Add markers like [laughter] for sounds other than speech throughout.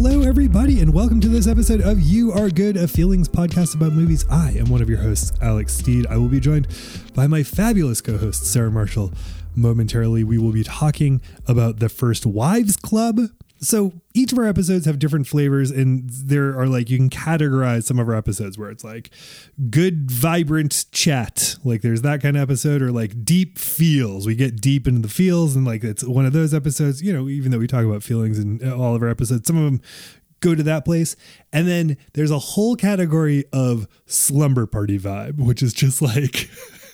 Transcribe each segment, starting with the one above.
Hello, everybody, and welcome to this episode of You Are Good, a feelings podcast about movies. I am one of your hosts, Alex Steed. I will be joined by my fabulous co host, Sarah Marshall. Momentarily, we will be talking about the First Wives Club, so each of our episodes have different flavors and there are like you can categorize some of our episodes where it's like good vibrant chat. Like there's that kind of episode or like deep feels. We get deep into the feels and like it's one of those episodes you know even though we talk about feelings in uh, all of our episodes some of them go to that place. And then there's a whole category of slumber party vibe which is just like [laughs]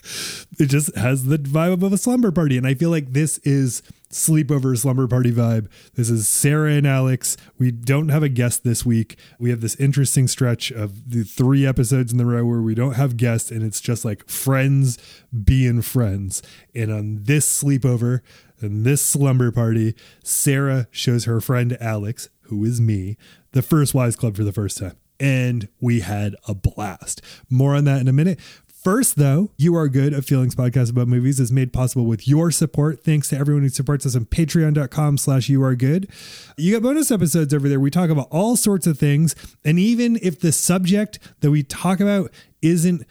it just has the vibe of a slumber party and i feel like this is sleepover slumber party vibe. This is Sarah and Alex. We don't have a guest this week. We have this interesting stretch of the three episodes in the row where we don't have guests and it's just like friends being friends. And on this sleepover and this slumber party, Sarah shows her friend Alex, who is me, the first Wives Club for the first time and we had a blast. More on that in a minute. First, though, You Are Good, a feelings podcast about movies, is made possible with your support. Thanks to everyone who supports us on patreon.com slash you are good. You got bonus episodes over there. We talk about all sorts of things. And even if the subject that we talk about isn't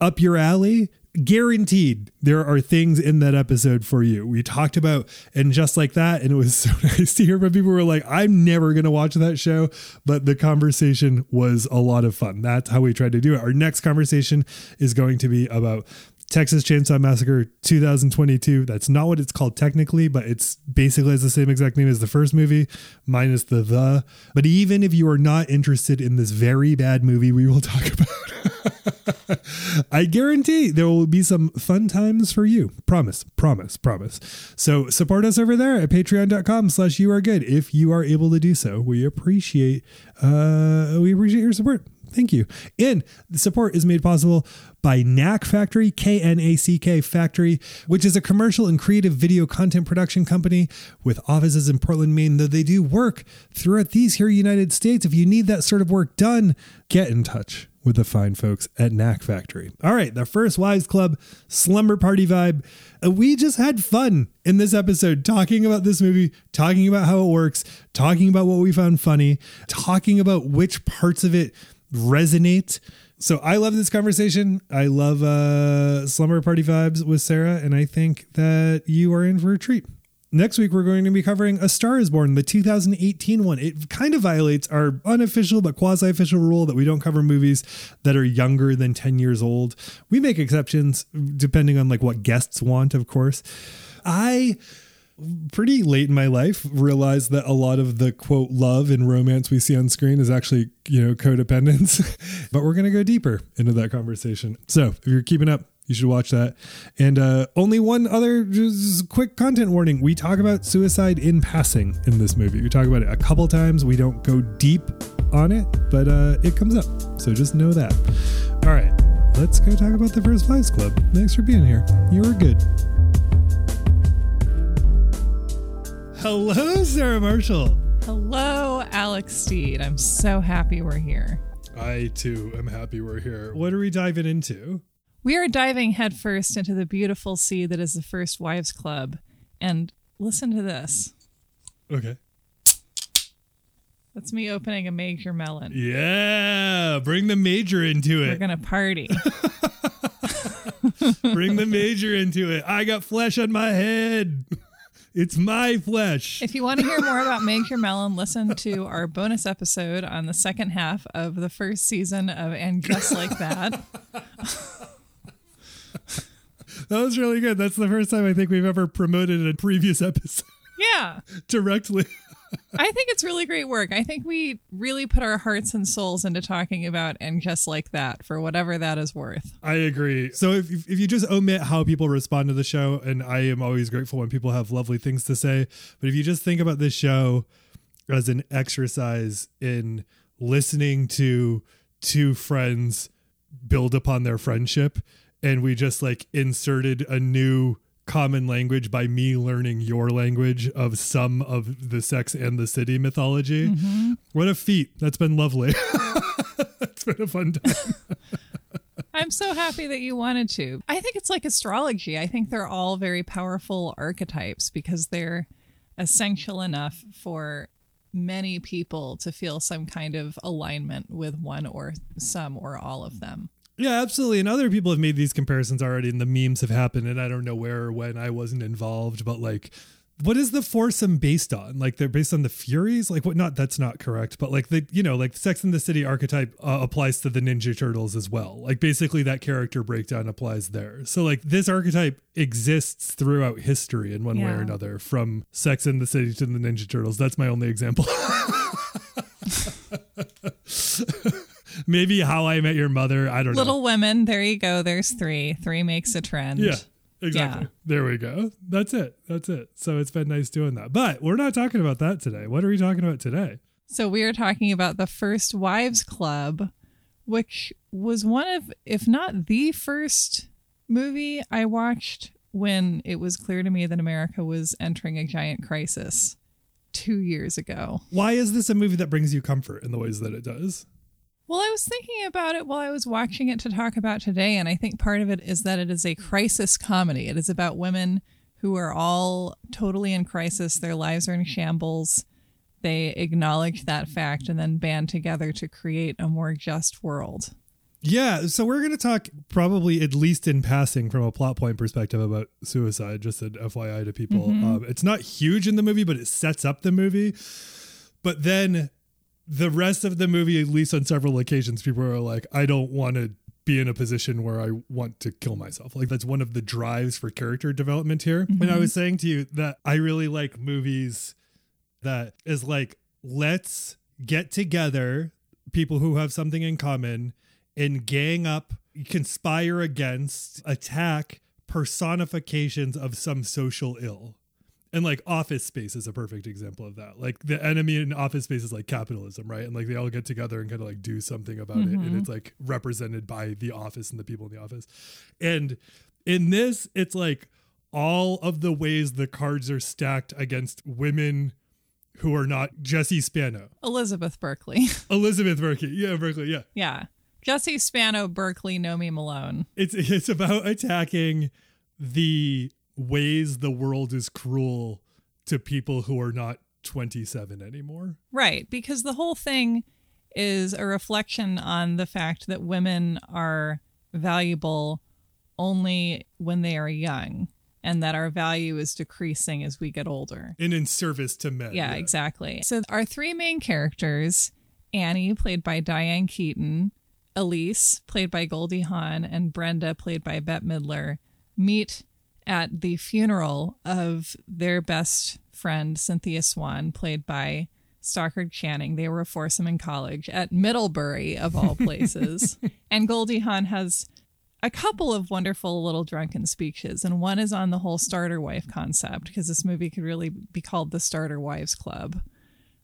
up your alley, guaranteed there are things in that episode for you. We talked about and just like that, and it was [laughs] so nice to hear from people were like, I'm never gonna watch that show, but the conversation was a lot of fun. That's how we tried to do it. Our next conversation is going to be about Texas Chainsaw Massacre 2022. That's not what it's called technically, but it's basically has the same exact name as the first movie, minus the the. But even if you are not interested in this very bad movie, we will [laughs] talk about. I guarantee there will be some fun times for you. Promise, promise, promise. So support us over there at patreon.com slash you are good. If you are able to do so, we appreciate uh we appreciate your support. Thank you. And the support is made possible by Knack Factory, K N A C K Factory, which is a commercial and creative video content production company with offices in Portland, Maine, though they do work throughout these here United States. If you need that sort of work done, get in touch with the fine folks at Knack Factory. All right, the First Wives Club slumber party vibe. Uh, we just had fun in this episode talking about this movie, talking about how it works, talking about what we found funny, talking about which parts of it resonate. So I love this conversation. I love uh, slumber party vibes with Sarah, and I think that you are in for a treat. Next week, we're going to be covering A Star is Born, the 2018 one. It kind of violates our unofficial but quasi official rule that we don't cover movies that are younger than 10 years old. We make exceptions depending on like what guests want, of course. I pretty late in my life realized that a lot of the quote love and romance we see on screen is actually you know codependence. [laughs] But we're going to go deeper into that conversation. So if you're keeping up you should watch that. And uh, only one other quick content warning. We talk about suicide in passing in this movie. We talk about it a couple times. We don't go deep on it but uh, it comes up. So just know that. All right. Let's go talk about the first Wives Club. Thanks for being here. You are good Hello, Sarah Marshall. Hello, Alex Steed. I'm so happy we're here. I too am happy we're here. What are we diving into? We are diving headfirst into the beautiful sea that is the First Wives Club. And listen to this. Okay. That's me opening a major melon. Yeah, bring the major into it. We're going to party. [laughs] [laughs] bring the major into it. I got flesh on my head. It's my flesh. If you want to hear more about Make Your Melon, listen to our bonus episode on the second half of the first season of And Just Like That. [laughs] that was really good. That's the first time I think we've ever promoted a previous episode. Yeah. [laughs] directly. [laughs] I think it's really great work. I think we really put our hearts and souls into talking about and just like that for whatever that is worth. I agree. So if, if you just omit how people respond to the show, and I am always grateful when people have lovely things to say, but if you just think about this show as an exercise in listening to two friends build upon their friendship, and we just like inserted a new common language by me learning your language of some of the sex and the city mythology. Mm-hmm. What a feat. That's been lovely. [laughs] it's been a fun time. I'm so happy that you wanted to. I think it's like astrology. I think they're all very powerful archetypes because they're essential enough for many people to feel some kind of alignment with one or some or all of them. Yeah, absolutely. And other people have made these comparisons already, and the memes have happened. And I don't know where or when I wasn't involved, but like, what is the foursome based on? Like, they're based on the Furies? Like, what? Not that's not correct, but like the you know, like Sex in the City archetype uh, applies to the Ninja Turtles as well. Like, basically, that character breakdown applies there. So, like, this archetype exists throughout history in one way or another, from Sex in the City to the Ninja Turtles. That's my only example. [laughs] Maybe How I Met Your Mother. I don't know. Little Women, there you go. There's three. Three makes a trend. Yeah, exactly. Yeah. There we go. That's it. That's it. So it's been nice doing that. But we're not talking about that today. What are we talking about today? So we are talking about the First Wives Club, which was one of, if not the first movie I watched when it was clear to me that America was entering a giant crisis two years ago. Why is this a movie that brings you comfort in the ways that it does? Well, I was thinking about it while I was watching it to talk about today, and I think part of it is that it is a crisis comedy. It is about women who are all totally in crisis, their lives are in shambles. They acknowledge that fact and then band together to create a more just world. Yeah, so we're going to talk probably at least in passing from a plot point perspective about suicide, just an FYI to people. Um, it's not huge in the movie, but it sets up the movie. But then the rest of the movie, at least on several occasions, people are like, I don't want to be in a position where I want to kill myself. Like that's one of the drives for character development here. And I mhm. was saying to you that I really like movies that is like, let's get together, people who have something in common, and gang up, conspire against, attack personifications of some social ill. And like Office Space is a perfect example of that. Like the enemy in Office Space is like capitalism, right? And like they all get together and kind of like do something about it. And mm-hmm. it's like represented by the office and the people in the office. And in this, it's like all of the ways the cards are stacked against women who are not Jesse Spano. Elizabeth Berkley. [laughs] Elizabeth Berkley. Yeah, Berkley. Yeah. yeah. Jesse Spano, Berkley, Nomi Malone. It's it's about attacking the ways the world is cruel to people who are not 27 anymore. Right, because the whole thing is a reflection on the fact that women are valuable only when they are young and that our value is decreasing as we get older. And in service to men. Yeah, exactly. So our three main characters, Annie played by Diane Keaton, Elise played by Goldie Hawn, and Brenda played by Bette Midler, meet at the funeral of their best friend Cynthia Swan, played by Stockard Channing. They were a foursome in college at Middlebury, of all [laughs] places. and Goldie Hawn has a couple of wonderful little drunken speeches, and one is on the whole starter wife concept because this movie could really be called the Starter Wives Club,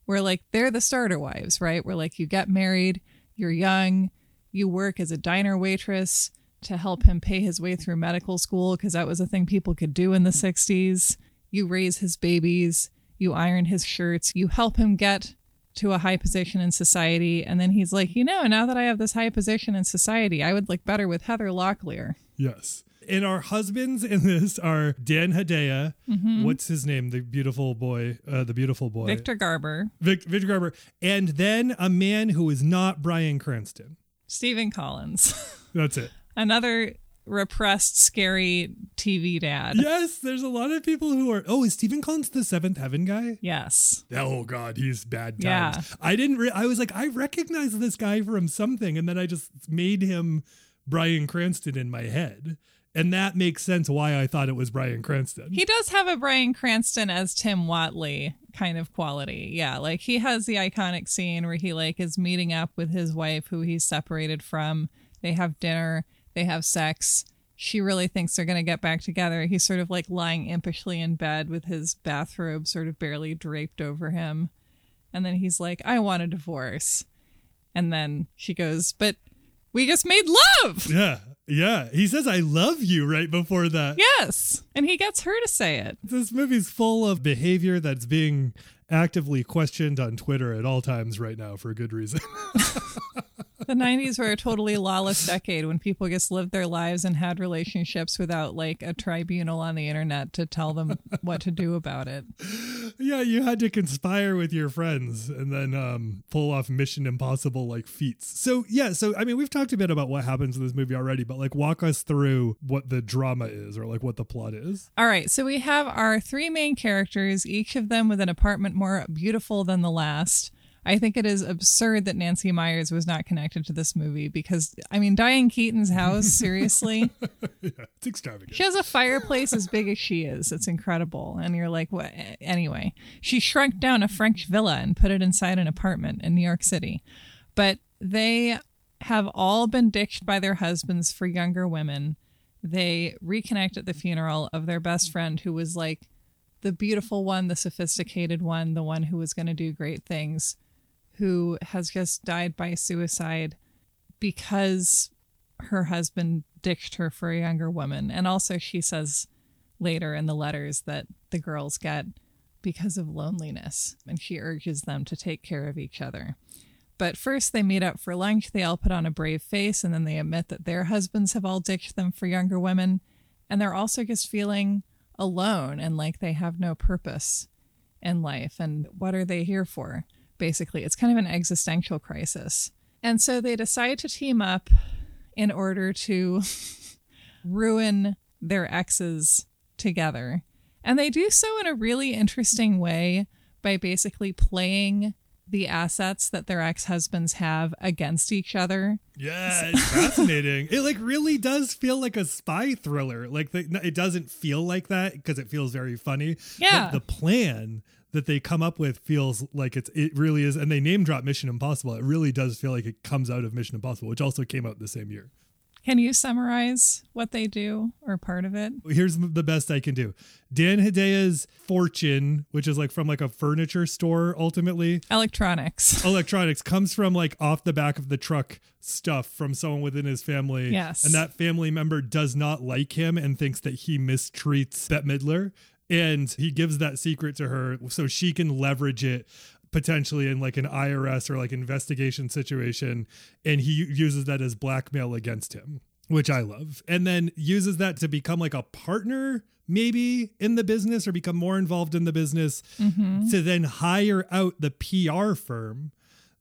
where like they're the starter wives, right? Where like you get married, you're young, you work as a diner waitress to help him pay his way through medical school because that was a thing people could do in the 60s. You raise his babies, you iron his shirts, you help him get to a high position in society. And then he's like, you know, now that I have this high position in society, I would look better with Heather Locklear. Yes. And our husbands in this are Dan Hedaya. What's his name? The beautiful boy. Uh, the beautiful boy. Victor Garber, Vic, Victor Garber. And then a man who is not Bryan Cranston. Stephen Collins, [laughs] That's it. Another repressed, scary TV dad. Yes, there's a lot of people who are. Oh, is Stephen Collins the Seventh Heaven guy? Yes. Oh God, he's bad times. Yeah. I didn't. Re- I was like, I recognize this guy from something, and then I just made him Bryan Cranston in my head, and that makes sense why I thought it was Bryan Cranston. He does have a Bryan Cranston as Tim Whatley kind of quality. Yeah, like he has the iconic scene where he like is meeting up with his wife who he's separated from. They have dinner, they have sex. She really thinks they're going to get back together. He's sort of like lying impishly in bed with his bathrobe sort of barely draped over him. And then he's like, "I want a divorce." And then she goes, "But we just made love." yeah, yeah. He says, "I love you" right before that. Yes. And he gets her to say it. This movie's full of behavior that's being actively questioned on Twitter at all times right now for a good reason. [laughs] [laughs] The 90s were a totally lawless decade when people just lived their lives and had relationships without like a tribunal on the internet to tell them what to do about it. [laughs] yeah, you had to conspire with your friends and then um, pull off Mission Impossible like feats. So yeah, so I mean, we've talked a bit about what happens in this movie already, but like walk us through what the drama is or like what the plot is. All right, so we have our three main characters, each of them with an apartment more beautiful than the last. I think it is absurd that Nancy Meyers was not connected to this movie because, I mean, Diane Keaton's house, [laughs] seriously. yeah, it's extravagant. She has a fireplace as big as she is. It's incredible. And you're like, what? Anyway, she shrunk down a French villa and put it inside an apartment in New York City. But they have all been ditched by their husbands for younger women. They reconnect at the funeral of their best friend who was like the beautiful one, the sophisticated one, the one who was going to do great things who has just died by suicide because her husband ditched her for a younger woman. And also, she says later in the letters that the girls get because of loneliness, and she urges them to take care of each other. But first, they meet up for lunch. They all put on a brave face, and then they admit that their husbands have all ditched them for younger women. And they're also just feeling alone and like they have no purpose in life. And what are they here for? Basically. It's kind of an existential crisis. And so they decide to team up in order to [laughs] ruin their exes together. And they do so in a really interesting way by basically playing the assets that their ex-husbands have against each other. Yeah, it's fascinating. it like really does feel like a spy thriller. Like the, it doesn't feel like that because it feels very funny. Yeah, but the plan that they come up with feels like it's it really is and they name drop mission impossible. It really does feel like it comes out of mission impossible which also came out the same year. Can you summarize what they do or part of it? Here's the best i can do. Dan Hedaya's fortune which is like from like a furniture store ultimately. Electronics. [laughs] Electronics comes from like off the back of the truck stuff from someone within his family. Yes. And that family member does not like him and thinks that he mistreats bette midler and he gives that secret to her so she can leverage it potentially in like an IRS or like investigation situation and he uses that as blackmail against him which I love and then uses that to become like a partner maybe in the business or become more involved in the business mm-hmm. to then hire out the PR firm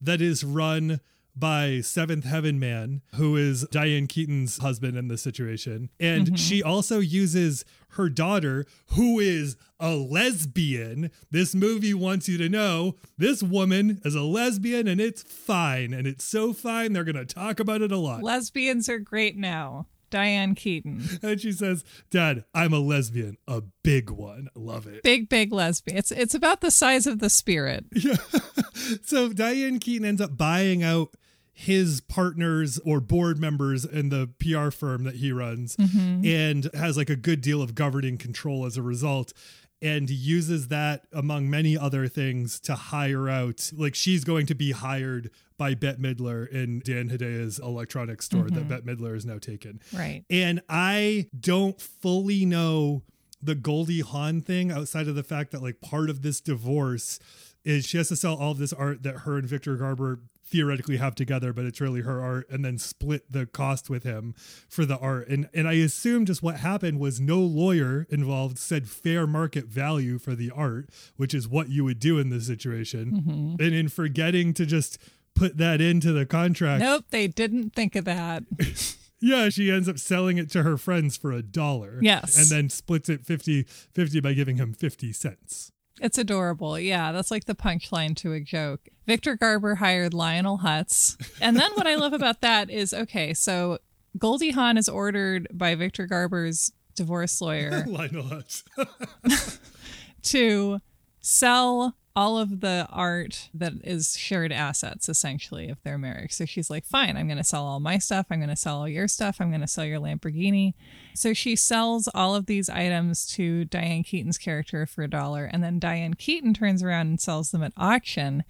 that is run by Seventh Heaven Man, who is Diane Keaton's husband in this situation. And mm-hmm. she also uses her daughter, who is a lesbian. This movie wants you to know this woman is a lesbian and it's fine. And it's so fine, they're going to talk about it a lot. Lesbians are great now. Diane Keaton. And she says, Dad, I'm a lesbian, a big one. Love it. Big, big lesbian. It's it's about the size of the spirit. [laughs] Yeah. [laughs] so Diane Keaton ends up buying out his partners or board members in the PR firm that he runs mm-hmm. and has like a good deal of governing control as a result and uses that among many other things to hire out like she's going to be hired by Bette Midler in Dan Hedaya's electronics store mm-hmm. that Bette Midler is now taken. Right. And I don't fully know the Goldie Hawn thing outside of the fact that like part of this divorce is she has to sell all of this art that her and Victor Garber theoretically have together, but it's really her art, and then split the cost with him for the art. And and I assume just what happened was no lawyer involved said fair market value for the art, which is what you would do in this situation. Mm-hmm. And in forgetting to just put that into the contract. Nope, they didn't think of that. [laughs] yeah, she ends up selling it to her friends for a dollar. Yes. And then splits it 50 50 by giving him 50 cents. It's adorable. Yeah, that's like the punchline to a joke. Victor Garber hired Lionel Hutz. And then what I love about that is okay, so Goldie Hawn is ordered by Victor Garber's divorce lawyer [laughs] Lionel Hutz [laughs] [laughs] to sell all of the art that is shared assets essentially of their marriage. So she's like, fine, I'm going to sell all my stuff. I'm going to sell all your stuff. I'm going to sell your Lamborghini. So she sells all of these items to Diane Keaton's character for a dollar. And then Diane Keaton turns around and sells them at auction.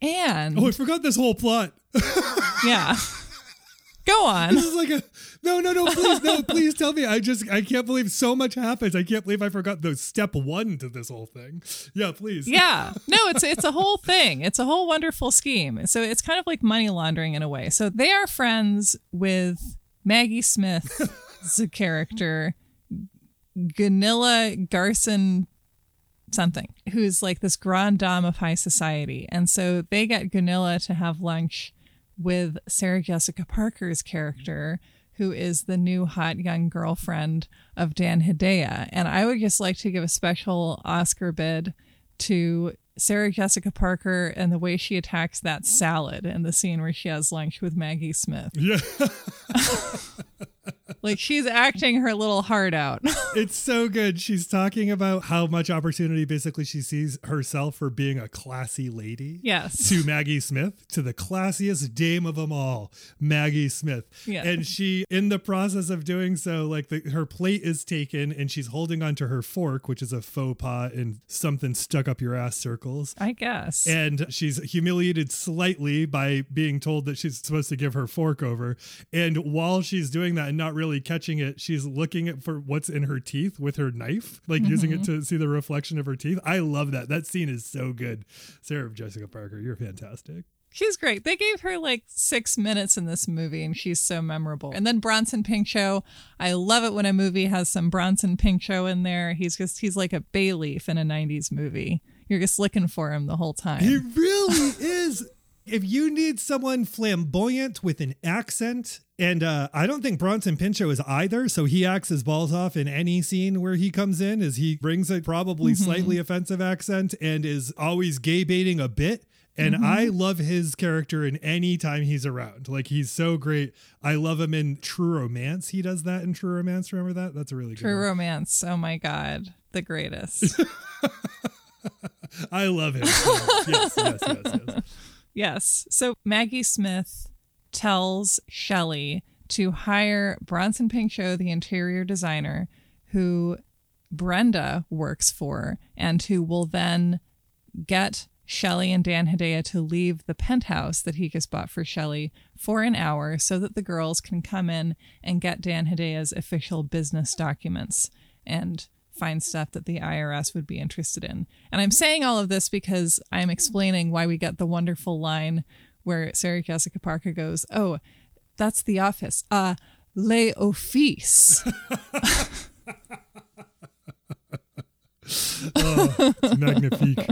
And. Oh, I forgot this whole plot. yeah. [laughs] Go on. This is like a no, no, no. Please, no. Please tell me. I just I can't believe so much happens. I can't believe I forgot the step one to this whole thing. Yeah, please. Yeah. No, it's it's a whole thing. It's a whole wonderful scheme. So it's kind of like money laundering in a way. So they are friends with Maggie Smith's [laughs] character, Gunilla Garson something, who's like this grande dame of high society. And so they get Gunilla to have lunch with Sarah Jessica Parker's character, who is the new hot young girlfriend of Dan Hedaya. And I would just like to give a special Oscar bid to Sarah Jessica Parker and the way she attacks that salad in the scene where she has lunch with Maggie Smith. Yeah. [laughs] [laughs] Like she's acting her little heart out. [laughs] it's so good. She's talking about how much opportunity basically she sees herself for being a classy lady. Yes. To Maggie Smith, to the classiest dame of them all, Maggie Smith. Yeah. And she, in the process of doing so, like the, her plate is taken and she's holding onto her fork, which is a faux pas and something stuck up your ass circles. I guess. And she's humiliated slightly by being told that she's supposed to give her fork over. And while she's doing that and not really catching it, she's looking at for what's in her teeth with her knife, like using it mm-hmm. to see the reflection of her teeth. I love that. That scene is so good. Sarah Jessica Parker, you're fantastic. She's great. They gave her like six minutes in this movie, and she's so memorable. And then Bronson Pinchot. I love it when a movie has some Bronson Pinchot in there. He's just he's like a bay leaf in a '90s movie. You're just looking for him the whole time. He really [laughs] is. If you need someone flamboyant with an accent, and uh, I don't think Bronson Pinchot is either, so he acts his balls off in any scene where he comes in, as he brings a probably slightly offensive accent and is always gay baiting a bit. And I love his character in any time he's around. Like he's so great. I love him in True Romance. He does that in True Romance. Remember that? That's a really good True one. romance. Oh my god, the greatest. [laughs] I love him. yes, yes, yes, yes. [laughs] yes. So Maggie Smith tells Shelley to hire Bronson Pinchot, the interior designer, who Brenda works for, and who will then get Shelley and Dan Hedaya to leave the penthouse that he just bought for Shelley for an hour so that the girls can come in and get Dan Hedaya's official business documents and find stuff that the IRS would be interested in. And I'm saying all of this because I'm explaining why we get the wonderful line where Sarah Jessica Parker goes, Oh, that's the office. Uh, le office. [laughs] [laughs] Oh, it's magnifique.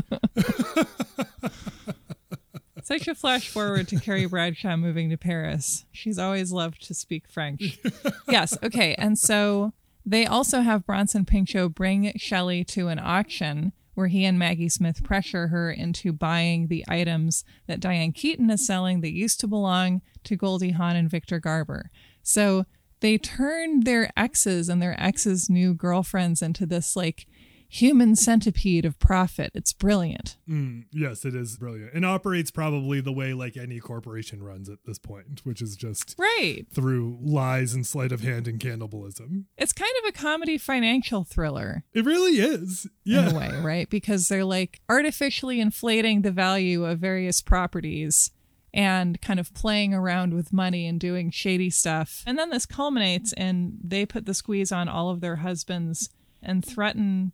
[laughs] Such a flash forward to Carrie Bradshaw moving to Paris. She's always loved to speak French. yes, okay. And so they also have Bronson Pinchot bring Shelley to an auction where he and Maggie Smith pressure her into buying the items that Diane Keaton is selling that used to belong to Goldie Hawn and Victor Garber. So they turn their exes and their exes' new girlfriends into this like human centipede of profit. It's brilliant. Mm, yes, it is brilliant. And operates probably the way like any corporation runs at this point, which is just Right. through lies and sleight of hand and cannibalism. It's kind of a comedy financial thriller It really is. in Yeah. a way, right? Because they're like artificially inflating the value of various properties and kind of playing around with money and doing shady stuff. And then this culminates and they put the squeeze on all of their husbands and threaten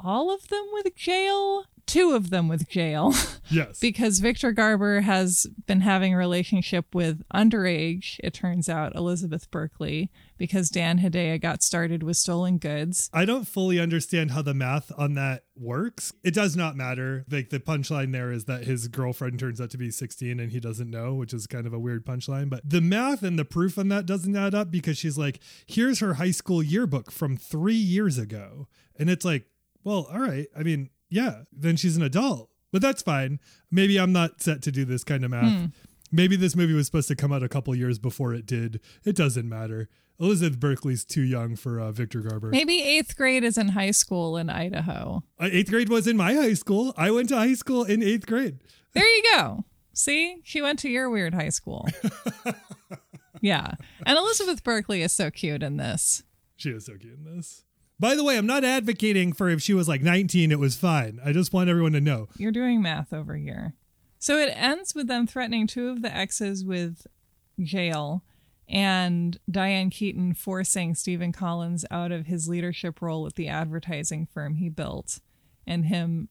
all of them with jail, two of them with jail. [laughs] Yes. because Victor Garber has been having a relationship with underage, it turns out, Elizabeth Berkley, because Dan Hedaya got started with stolen goods. I don't fully understand how the math on that works. It does not matter. Like the punchline there is that his girlfriend turns out to be 16 and he doesn't know, which is kind of a weird punchline. But the math and the proof on that doesn't add up because she's like, here's her high school yearbook from three years ago. And it's like, well, all right. I mean, yeah, then she's an adult, but that's fine. Maybe I'm not set to do this kind of math. Maybe this movie was supposed to come out a couple years before it did. It doesn't matter. Elizabeth Berkley's too young for uh, Victor Garber. Maybe eighth grade is in high school in Idaho. Uh, eighth grade was in my high school. I went to high school in eighth grade. There you go. See, she went to your weird high school. [laughs] yeah. And Elizabeth Berkley is so cute in this. She is so cute in this. By the way, I'm not advocating for if she was like 19, it was fine. I just want everyone to know. You're doing math over here. So it ends with them threatening two of the exes with jail and Diane Keaton forcing Stephen Collins out of his leadership role at the advertising firm he built and him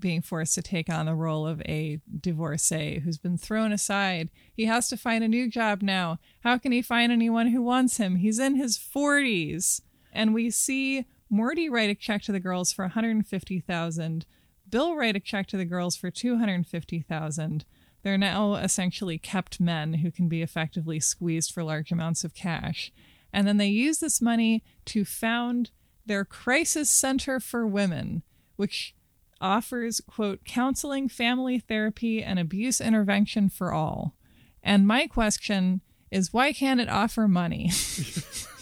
being forced to take on the role of a divorcee who's been thrown aside. He has to find a new job now. How can he find anyone who wants him? He's in his 40s. And we see Morty write a check to the girls for 150,000. Bill write a check to the girls for 250,000. They're now essentially kept men who can be effectively squeezed for large amounts of cash. And then they use this money to found their Crisis Center for Women, which offers, quote, counseling, family therapy, and abuse intervention for all. And my question is why can't it offer money? [laughs]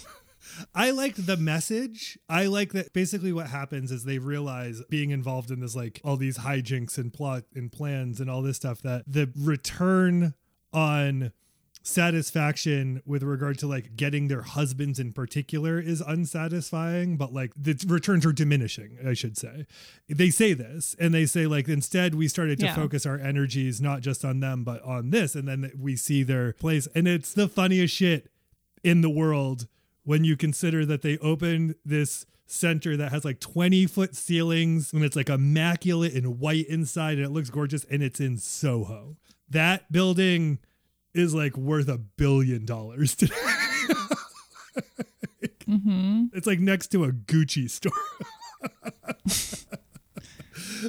I liked the message. I like that basically what happens is they realize being involved in this like all these hijinks and plot and plans and all this stuff that the return on satisfaction with regard to like getting their husbands in particular is unsatisfying but like the returns are diminishing i should say they say this and they say like instead we started to Yeah. focus our energies not just on them but on this and then we see their place and it's the funniest shit in the world when you consider that they opened this center that has like 20 foot ceilings and it's like immaculate and white inside and it looks gorgeous and it's in Soho. That building is like worth a billion dollars [laughs] today. [laughs] hmm It's like next to a Gucci store. [laughs]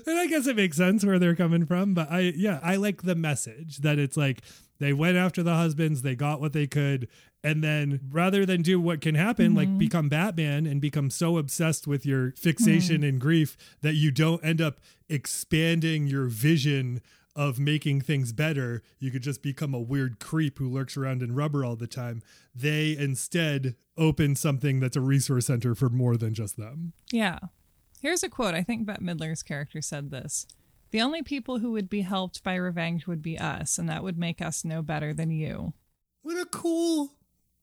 and I guess it makes sense where they're coming from, but I yeah, I like the message that it's like they went after the husbands, they got what they could, and then rather than do what can happen, like mm-hmm. become Batman and become so obsessed with your fixation and grief that you don't end up expanding your vision of making things better, you could just become a weird creep who lurks around in rubber all the time. They instead open something that's a resource center for more than just them. Yeah. Here's a quote. I think Bette Midler's character said this. The only people who would be helped by revenge would be us, and that would make us no better than you. What a cool.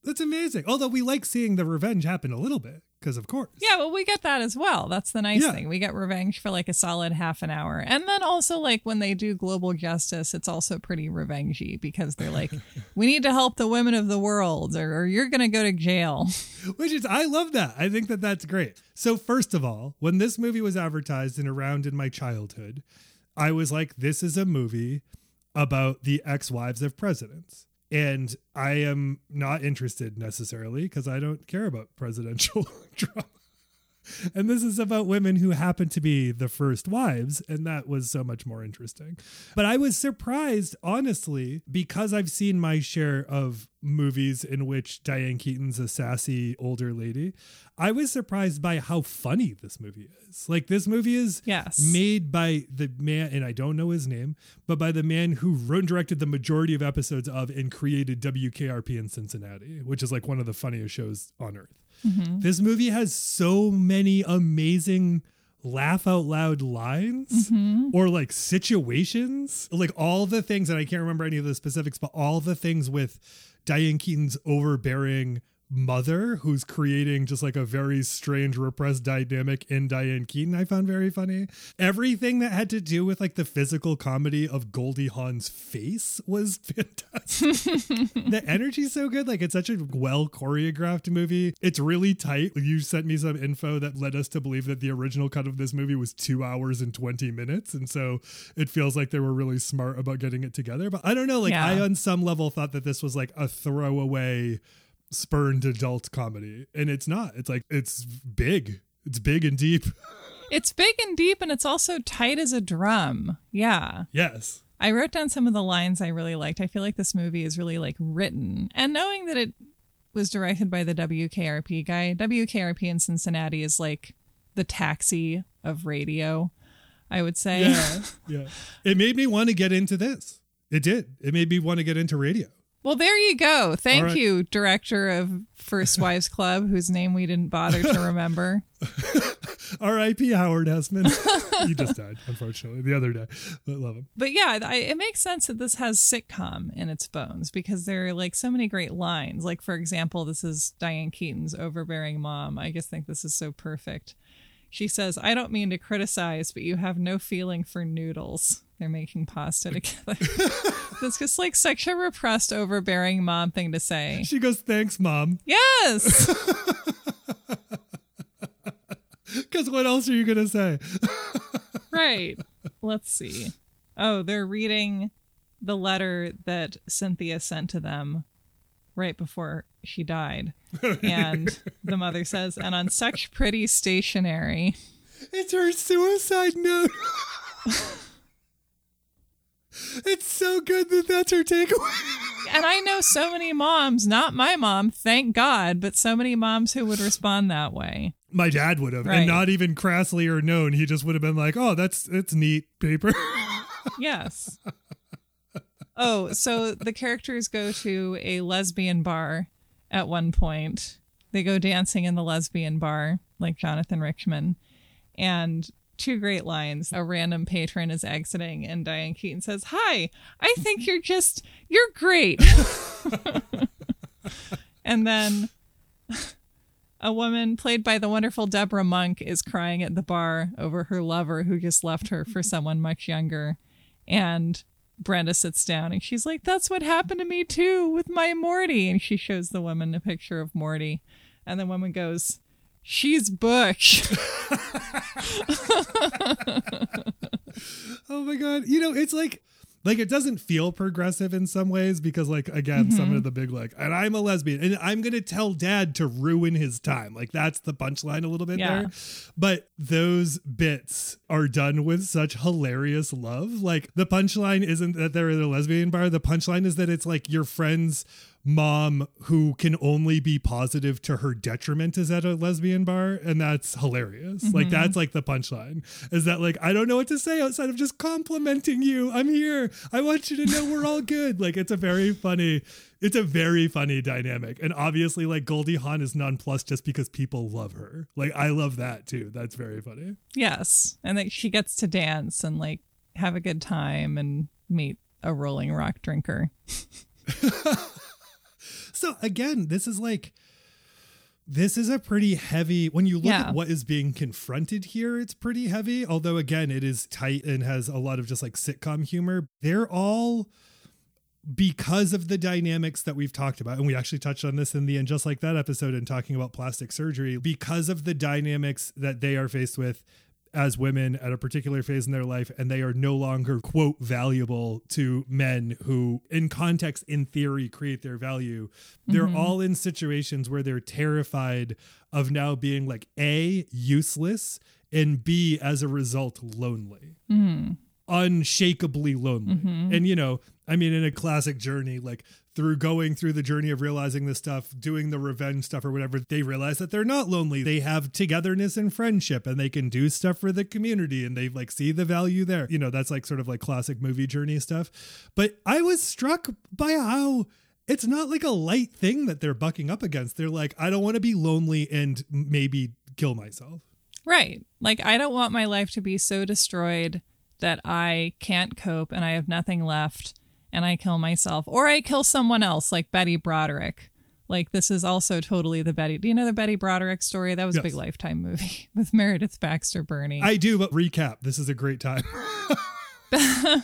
That's amazing. Although we like seeing the revenge happen a little bit, because of course. Yeah, well, we get that as well. That's the nice Yeah. thing. We get revenge for like a solid half an hour. And then also, like, when they do global justice, it's also pretty revengey because they're like, [laughs] we need to help the women of the world, or, or you're going to go to jail. [laughs] Which is, I love that. I think that that's great. So, first of all, when this movie was advertised and around in my childhood, I was like, this is a movie about the ex wives of presidents. And I am not interested necessarily because I don't care about presidential [laughs] drama. And this is about women who happen to be the first wives. And that was so much more interesting. But I was surprised, honestly, because I've seen my share of movies in which Diane Keaton's a sassy older lady. I was surprised by how funny this movie is. Like, this movie is Yes. made by the man, and I don't know his name, but by the man who wrote and directed the majority of episodes of and created WKRP in Cincinnati, which is like one of the funniest shows on earth. Mm-hmm. This movie has so many amazing laugh out loud lines mm-hmm. or like situations, like all the things, and I can't remember any of the specifics, but all the things with Diane Keaton's overbearing mother who's creating just like a very strange repressed dynamic in Diane Keaton I found very funny. Everything that had to do with like the physical comedy of Goldie Hawn's face was [laughs] fantastic. the energy's so good. Like it's such a well choreographed movie. It's really tight. You sent me some info that led us to believe that the original cut of this movie was two hours and 20 minutes. And so it feels like they were really smart about getting it together. But I don't know. Like Yeah. I, on some level, thought that this was like a throwaway spurned adult comedy. And it's not. It's like, it's big. It's big and deep. [laughs] It's big and deep, and it's also tight as a drum. Yeah. yes. I wrote down some of the lines I really liked. I feel like this movie is really like written, and knowing that it was directed by the WKRP guy, WKRP in Cincinnati is like the taxi of radio, I would say. Yeah. [laughs] yeah. It made me want to get into this. It did. It made me want to get into radio. Well, there you go. Thank right. you, director of First [laughs] Wives Club, whose name we didn't bother to remember. [laughs] R.I.P. Howard Hesseman. [laughs] he just died, unfortunately, the other day. But love him. But yeah, I, it makes sense that this has sitcom in its bones because there are like so many great lines. Like, for example, this is Diane Keaton's overbearing mom. I just think this is so perfect. She says, I don't mean to criticize, but you have no feeling for noodles. They're making pasta together. [laughs] That's just like such a repressed, overbearing mom thing to say. She goes, "Thanks, mom." Yes. [laughs] Because what else are you gonna say? [laughs] right. Let's see. Oh, they're reading the letter that Cynthia sent to them right before she died. And the mother says, and on such pretty stationery. It's her suicide note. It's so good that that's her takeaway. And I know so many moms, not my mom, thank God, but so many moms who would respond that way. My dad would have, Right. and not even crassly or known. He just would have been like, "Oh, that's it's neat paper." [laughs] Yes. Oh, so the characters go to a lesbian bar at one point. They go dancing in the lesbian bar, like Jonathan Richman. And two great lines. A random patron is exiting, and Diane Keaton says, Hi, I think mm-hmm. you're just, you're great. [laughs] and then a woman played by the wonderful Debra Monk is crying at the bar over her lover who just left her for mm-hmm. someone much younger. And Brenda sits down and she's like, That's what happened to me too with my Morty. And she shows the woman a picture of Morty. And the woman goes, She's Bush. [laughs] oh my god! You know, it's like. Like it doesn't feel progressive in some ways because like again some mm-hmm. of the big like and I'm a lesbian and I'm gonna tell dad to ruin his time like that's the punchline a little bit Yeah. there but those bits are done with such hilarious love like the punchline isn't that they're in a lesbian bar the punchline is that it's like your friend's mom who can only be positive to her detriment is at a lesbian bar and that's hilarious. Like mm-hmm. that's like the punchline is that like i don't know what to say outside of just complimenting you. I'm here. I want you to know we're all good. Like it's a very funny it's a very funny dynamic. And obviously like goldie hawn is nonplussed just because people love her. Like i love that too. That's very funny. Yes. And that she gets to dance and like have a good time and meet a rolling rock drinker. [laughs] So again, this is like this is a pretty heavy when you look Yeah. at what is being confronted here, it's pretty heavy. Although again, it is tight and has a lot of just like sitcom humor. They're all because of the dynamics that we've talked about, and we actually touched on this in the end just like that episode in talking about plastic surgery, because of the dynamics that they are faced with as women at a particular phase in their life, and they are no longer, quote, valuable to men who, in context, in theory, create their value. They're mm-hmm. all in situations where they're terrified of now being like A, useless, and B, as a result, lonely mm-hmm. unshakably lonely. Mm-hmm. And you know, I mean, in a classic journey, like through going through the journey of realizing this stuff, doing the revenge stuff or whatever, they realize that they're not lonely. They have togetherness and friendship and they can do stuff for the community and they like see the value there. You know, that's like sort of like classic movie journey stuff. But I was struck by how it's not like a light thing that they're bucking up against. They're like, I don't want to be lonely and maybe kill myself. Right. Like, I don't want my life to be so destroyed that I can't cope and I have nothing left and I kill myself or I kill someone else, like Betty Broderick. Like, this is also totally the Betty. Do you know the Betty Broderick story? That was a big lifetime movie [laughs] with Meredith Baxter Birney. I do, but recap. This is a great time. [laughs] [laughs] I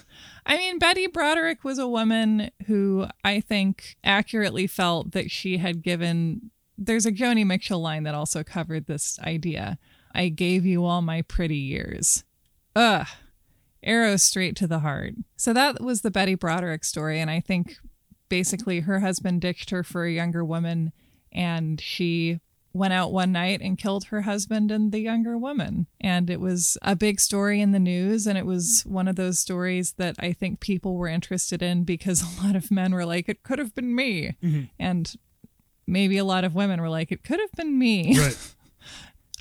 mean, Betty Broderick was a woman who I think accurately felt that she had given. There's a Joni Mitchell line that also covered this idea. I gave you all my pretty years. Ugh. Arrow straight to the heart. So that was the Betty Broderick story. And I think basically her husband ditched her for a younger woman and she went out one night and killed her husband and the younger woman. And it was a big story in the news. And it was one of those stories that I think people were interested in because [laughs] a lot of men were like, it could have been me. Mm-hmm. And maybe a lot of women were like, it could have been me. right. [laughs]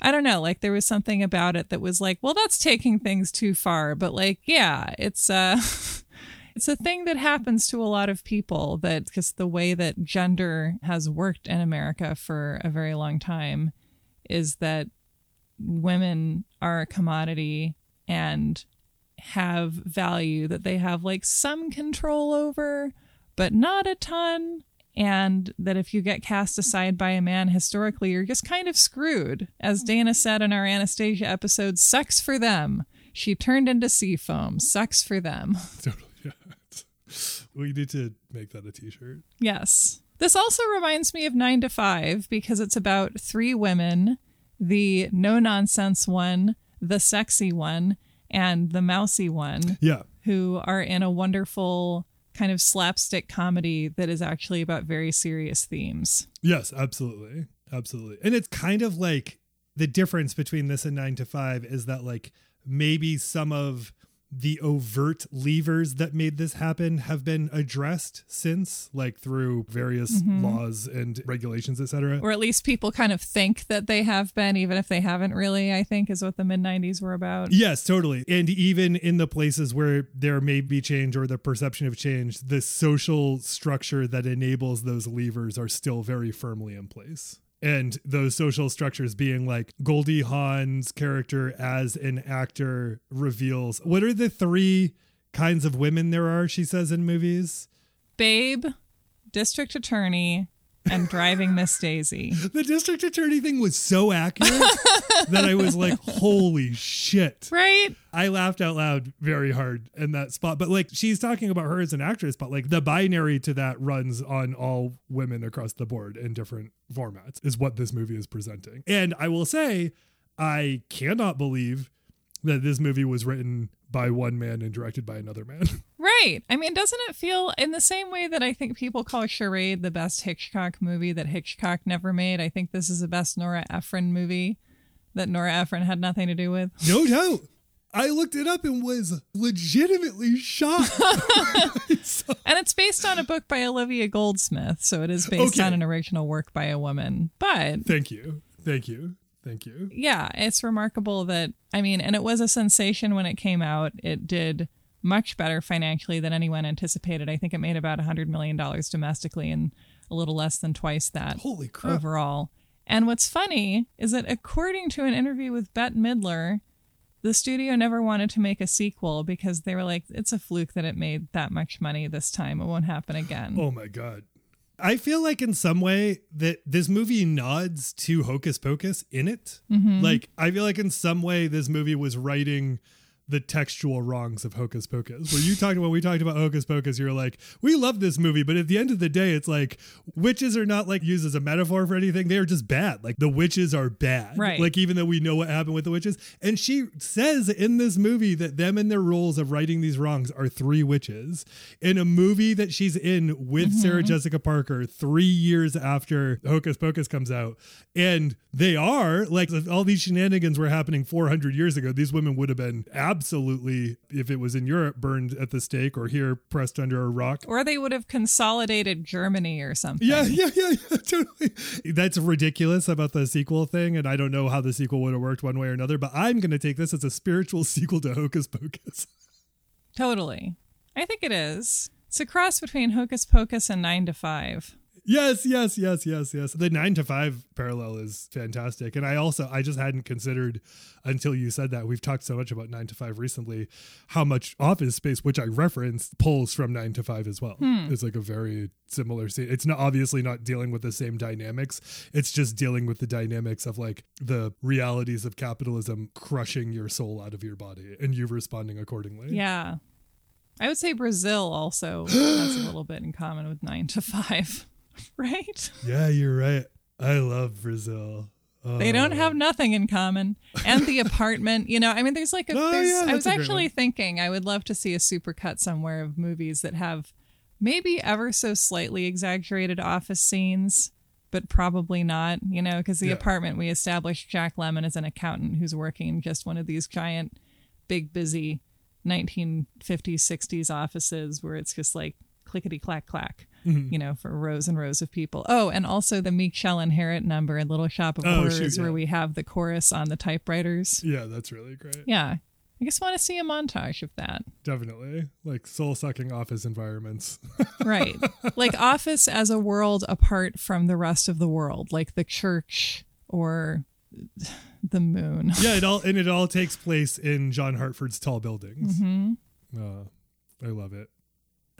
I don't know, like there was something about it that was like, well, that's taking things too far, but like, yeah, it's uh [laughs] it's a thing that happens to a lot of people that because the way that gender has worked in America for a very long time is that women are a commodity and have value that they have like some control over, but not a ton. And that if you get cast aside by a man historically, you're just kind of screwed. As mm-hmm. Dana said in our Anastasia episode, sucks for them. She turned into sea foam. Sucks for them. [laughs] totally. Yeah. [laughs] We need to make that a t-shirt. Yes. This also reminds me of Nine to Five because it's about three women the no nonsense one, the sexy one, and the mousy one Yeah. who are in a wonderful kind of slapstick comedy that is actually about very serious themes. Yes, absolutely. Absolutely. And it's kind of like the difference between this and 9 to 5 is that like maybe some of the overt levers that made this happen have been addressed since like through various Mhm. laws and regulations etc Or at least people kind of think that they have been, even if they haven't really, I think is what the mid 90s were about. Yes, totally. And even in the places where there may be change or the perception of change, the social structure that enables those levers are still very firmly in place. And those social structures being like Goldie Hawn's character as an actor reveals what are the three kinds of women there are, she says in movies? Babe, district attorney, and driving Miss Daisy. [laughs] The district attorney thing was so accurate [laughs] that I was like, holy shit. Right? I laughed out loud very hard in that spot. But like she's talking about her as an actress, but like the binary to that runs on all women across the board in different formats, is what this movie is presenting. And I will say, I cannot believe that this movie was written by one man and directed by another man. [laughs] Right. I mean, doesn't it feel in the same way that I think people call Charade the best Hitchcock movie that Hitchcock never made? I think this is the best Nora Ephron movie that Nora Ephron had nothing to do with. no doubt. I looked it up and was legitimately shocked. So- [laughs] [laughs] And it's based on a book by Olivia Goldsmith, so it is based Okay. on an original work by a woman. But thank you. Thank you. Thank you. yeah, it's remarkable that I mean, and it was a sensation when it came out. It did much better financially than anyone anticipated. I think it made about a hundred million dollars domestically and a little less than twice that Holy crap. overall. And what's funny is that according to an interview with Bette Midler, the studio never wanted to make a sequel because they were like, it's a fluke that it made that much money this time. It won't happen again. Oh my god. I feel like in some way that this movie nods to Hocus Pocus in it. Mm-hmm. Like I feel like in some way this movie was writing the textual wrongs of Hocus Pocus. Where you talked when we talked about Hocus Pocus, you're like, we love this movie, but at the end of the day, it's like witches are not like used as a metaphor for anything. They are just bad. Like the witches are bad. Right. Like even though we know what happened with the witches. And she says in this movie that them and their roles of righting these wrongs are three witches. In a movie that she's in with mm-hmm. Sarah Jessica Parker three years after Hocus Pocus comes out. And they are like if all these shenanigans were happening 400 years ago. These women would have been absolutely, if it was in Europe, burned at the stake or here pressed under a rock. Or they would have consolidated Germany or something. Yeah, [laughs] yeah, yeah, yeah, totally. That's ridiculous about the sequel thing, and I don't know how the sequel would have worked one way or another, but I'm going to take this as a spiritual [laughs] sequel to Hocus Pocus. Totally. I think it is. It's a cross between Hocus Pocus and Nine to Five. Yes, yes, yes, yes, yes. The nine to five parallel is fantastic. And I also, I just hadn't considered until you said that. We've talked so much about nine to five recently, how much office space, which I referenced, pulls from nine to five as well. Hmm. It's like a very similar scene. It's not obviously not dealing with the same dynamics. It's just dealing with the dynamics of like the realities of capitalism crushing your soul out of your body and you responding accordingly. Yeah. I would say Brazil also [gasps] has a little bit in common with Nine to Five, [laughs] right? Yeah, you're right. I love Brazil. They don't Oh. have nothing in common. And the apartment, you know, I mean, there's like a. [laughs] Oh, there's, yeah, I was actually thinking I would love to see a supercut somewhere of movies that have maybe ever so slightly exaggerated office scenes, but probably not, you know, because the Yeah. apartment we established Jack Lemmon as an accountant who's working in just one of these giant, big, busy 1950s, 60s offices where it's just like clickety clack clack. Mm-hmm. You know, for rows and rows of people. Oh, and also the Meek Shall Inherit number in Little Shop of Oh, Horrors, shoot, yeah. where we have the chorus on the typewriters. Yeah, that's really great. Yeah, I just want to see a montage of that. Definitely. Like soul sucking office environments. [laughs] Right. like Office as a world apart from the rest of the world, like the church or the moon. [laughs] yeah, it all and it all takes place in John Hartford's tall buildings. hmm Uh, I love it.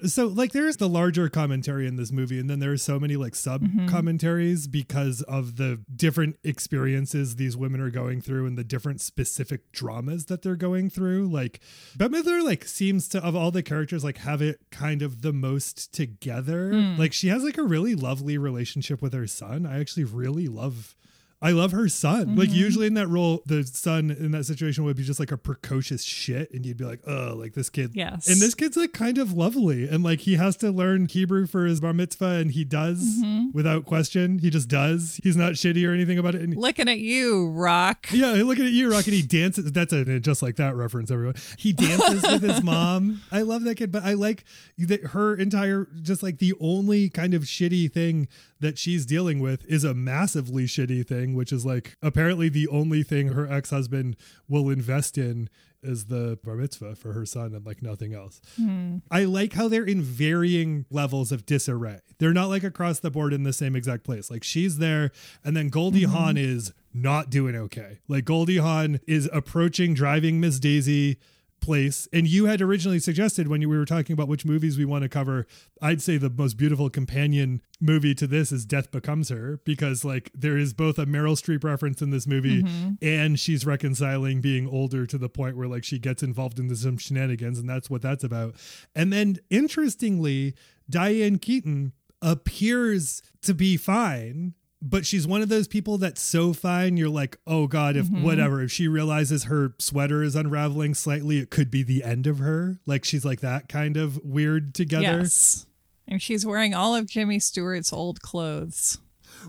So like there's the larger commentary in this movie and then there's so many like sub mm-hmm. commentaries because of the different experiences these women are going through and the different specific dramas that they're going through. Like Bette Midler like seems to of all the characters like have it kind of the most together. Hmm. Like she has like a really lovely relationship with her son. I actually really love I love her son. Like Mm-hmm. usually in that role, the son in that situation would be just like a precocious shit, and you'd be like, oh, like this kid. Yes. And this kid's like kind of lovely, and like he has to learn Hebrew for his bar mitzvah, and he does Mm-hmm. without question. He just does. He's not shitty or anything about it. And Looking at you, Rock. yeah, looking at you, Rock, and He dances. That's a just like that reference, everyone. He dances with his [laughs] mom. I love that kid, but I like that her entire, just like the only kind of shitty thing that she's dealing with is a massively shitty thing, which is like apparently the only thing her ex husband will invest in is the bar mitzvah for her son and like nothing else. Hmm. I like how they're in varying levels of disarray. They're not like across the board in the same exact place. Like she's there, and then Goldie mm-hmm. Hawn is not doing okay. Like Goldie Hawn is approaching driving Miss Daisy place. And you had originally suggested when we were talking about which movies we want to cover i'd say the most beautiful companion movie to this is death becomes her because like there is both a meryl streep reference in this movie mm-hmm. and she's reconciling being older to the point where like she gets involved into some shenanigans and that's what that's about. And then interestingly diane keaton appears to be fine but she's one of those people that's so fine you're like oh god if mm-hmm. whatever if she realizes her sweater is unraveling slightly it could be the end of her like she's like that kind of weird together Yes. And she's wearing all of Jimmy Stewart's old clothes.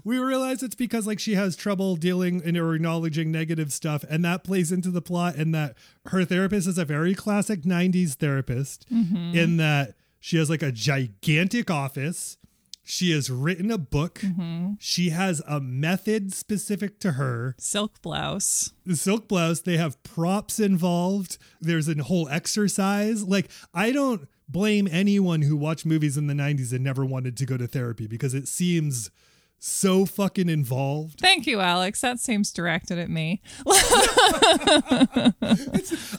we realize it's because like she has trouble dealing and or acknowledging negative stuff and that plays into the plot and that her therapist is a very classic 90s therapist mm-hmm. in that she has like a gigantic office she has written a book. Mm-hmm. She has a method specific to her. Silk blouse. the silk blouse they have props involved. There's a whole exercise. Like i don't blame anyone who watched movies in the 90s and never wanted to go to therapy because it seems so fucking involved Thank you, Alex. That seems directed at me.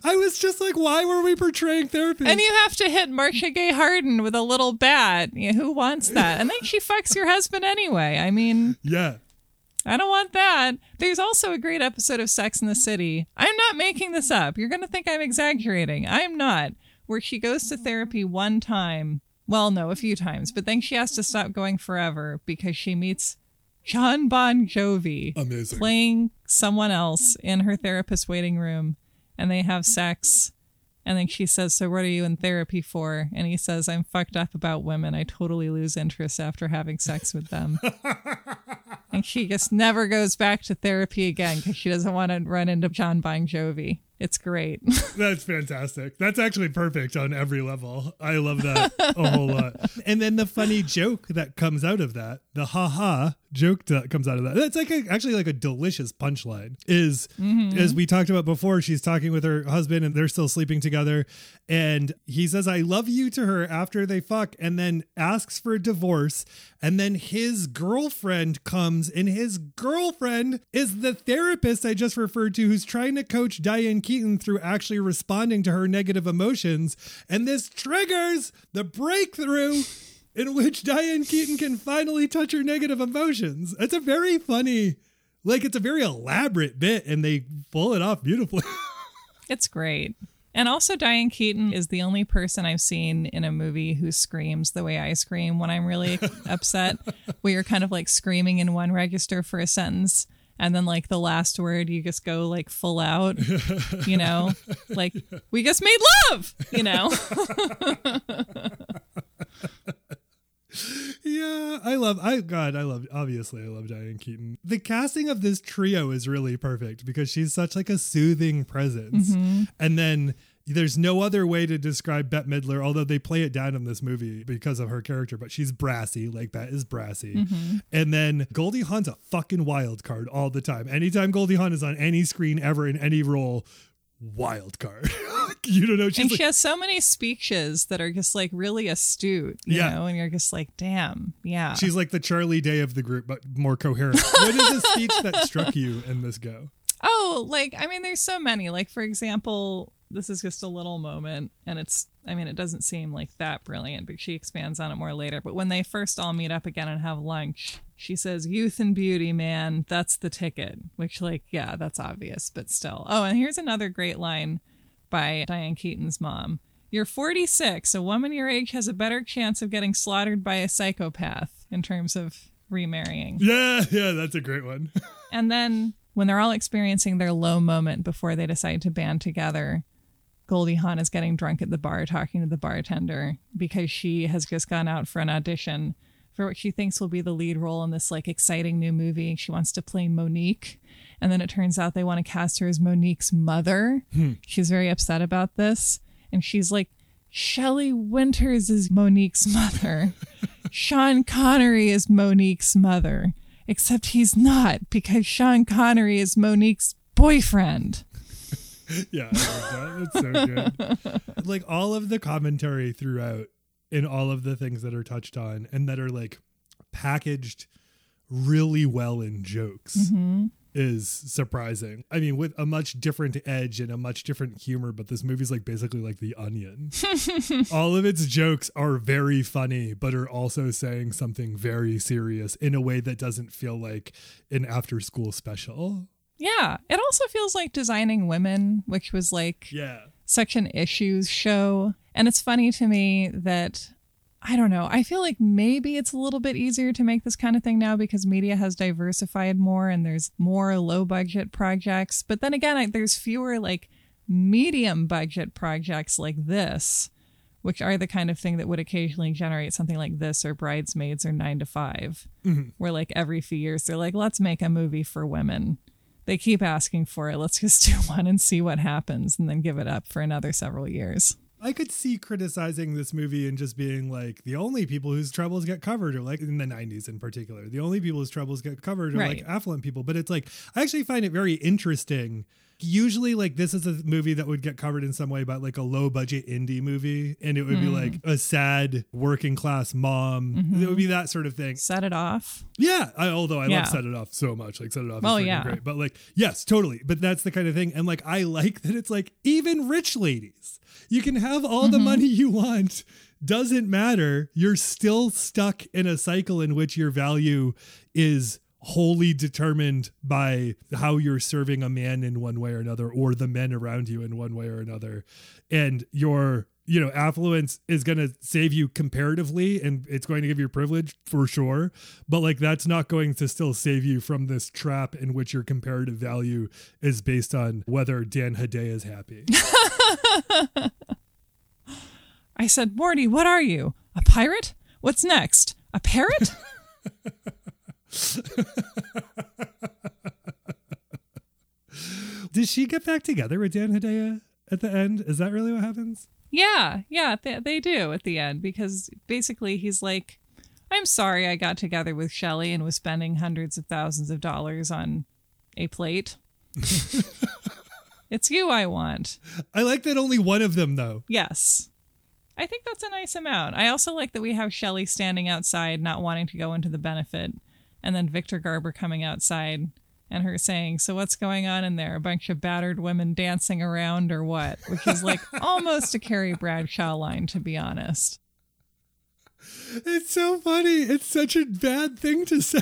i was just like why were we portraying therapy And you have to hit Marcia Gay Harden with a little bat. Yeah, who wants that? And then she fucks your husband anyway. I mean, yeah I don't want that. There's also a great episode of Sex in the City. I'm not making this up. You're going to think I'm exaggerating. I'm not. Where she goes to therapy one time. Well, no, a few times, but then she has to stop going forever because she meets Jon Bon Jovi amazing playing someone else in her therapist's waiting room and they have sex. And then she says, So what are you in therapy for? And he says, I'm fucked up about women. I totally lose interest after having sex with them. [laughs] and she just never goes back to therapy again because she doesn't want to run into Jon Bon Jovi. It's great. [laughs] That's fantastic. That's actually perfect on every level. I love that a whole lot. [laughs] And then the funny joke that comes out of that, the ha-ha joke that comes out of that. That's like a, actually like a delicious punchline. Is mm-hmm. as we talked about before, she's talking with her husband and they're still sleeping together and he says I love you to her after they fuck and then asks for a divorce and then his girlfriend comes and his girlfriend is the therapist I just referred to who's trying to coach Diane Keaton through actually responding to her negative emotions. And this triggers the breakthrough in which Diane Keaton can finally touch her negative emotions. It's a very funny, like, it's a very elaborate bit and they pull it off beautifully. [laughs] It's great. And also, Diane Keaton is the only person I've seen in a movie who screams the way I scream when I'm really [laughs] upset. Where you're kind of like screaming in one register for a sentence, and then like the last word, you just go like full out, you know, [laughs] like we just made love, you know. [laughs] Yeah, I love I God, I love obviously I love Diane Keaton. The casting of this trio is really perfect because she's such like a soothing presence. Mm-hmm. And then there's no other way to describe Bette Midler, although they play it down in this movie because of her character, but she's brassy, like Bette is brassy. Mm-hmm. And then Goldie Hawn's a fucking wild card all the time. Anytime Goldie Hawn is on any screen ever in any role, wild card. [laughs] you don't know. She's and like, she has so many speeches that are just like really astute, you Yeah. know, and you're just like, damn, yeah. She's like the Charlie Day of the group, but more coherent. [laughs] what is a speech that struck you in this go? Oh, like I mean, there's so many. Like for example, this is just a little moment, and it's I mean, it doesn't seem like that brilliant, but she expands on it more later. But when they first all meet up again and have lunch, she says, "Youth and beauty, man, that's the ticket." Which, like, yeah, that's obvious, but still. Oh, and here's another great line by Diane Keaton's mom. You're 46. A woman your age has a better chance of getting slaughtered by a psychopath in terms of remarrying. Yeah, yeah, that's a great one. [laughs] And then when they're all experiencing their low moment before they decide to band together, Goldie Hawn is getting drunk at the bar talking to the bartender because she has just gone out for an audition for what she thinks will be the lead role in this like exciting new movie. She wants to play Monique. And then it turns out they want to cast her as Monique's mother. Hmm. She's very upset about this. And she's like, Shelley Winters is Monique's mother. [laughs] Sean Connery is Monique's mother. Except he's not because Sean Connery is Monique's boyfriend. [laughs] Yeah, I that. That's so good. [laughs] like all of the commentary throughout in all of the things that are touched on and that are like packaged really well in jokes mm-hmm. is surprising. I mean, with a much different edge and a much different humor, but this movie's like basically like the onion. [laughs] all of its jokes are very funny, but are also saying something very serious in a way that doesn't feel like an after school special. Yeah. It also feels like Designing Women, which was like Yeah. such an issues show. And it's funny to me that I don't know. I feel like maybe it's a little bit easier to make this kind of thing now because media has diversified more and there's more low budget projects. But then again, I, there's fewer like medium budget projects like this, which are the kind of thing that would occasionally generate something like this or Bridesmaids or 9 to 5, mm-hmm. where like every few years they're like, let's make a movie for women. They keep asking for it. Let's just [laughs] do one and see what happens and then give it up for another several years. I could see criticizing this movie and just being like the only people whose troubles get covered are like in the 90s in particular. The only people whose troubles get covered are Right. like affluent people. But it's like I actually find it very interesting. Usually, like this is a movie that would get covered in some way by like a low budget indie movie, and it would be like a sad working class mom. It would be that sort of thing. Set it off. Yeah, I, although I Yeah. love Set It Off so much, like Set It Off. Oh, is yeah. great. But like, yes, totally. But that's the kind of thing, and like, I like that it's like even rich ladies, you can have all Mm-hmm. the money you want. Doesn't matter. You're still stuck in a cycle in which your value is wholly determined by how you're serving a man in one way or another or the men around you in one way or another and your you know affluence is going to save you comparatively and it's going to give you privilege for sure but like that's not going to still save you from this trap in which your comparative value is based on whether Dan Hedaya is happy [laughs] I said, Morty, what are you? A pirate? What's next? A parrot? [laughs] [laughs] does she get back together with Dan Hedaya at the end is that really what happens yeah, yeah, they, they do at the end because basically he's like, I'm sorry I got together with Shelley and was spending hundreds of thousands of dollars on a plate. [laughs] it's you I want. I like that only one of them though Yes. I think that's a nice amount. I also like that we have Shelley standing outside, not wanting to go into the benefit, and then Victor Garber coming outside and her saying, So what's going on in there? A bunch of battered women dancing around or what? Which is like [laughs] almost a Carrie Bradshaw line, to be honest. it's so funny it's such a bad thing to say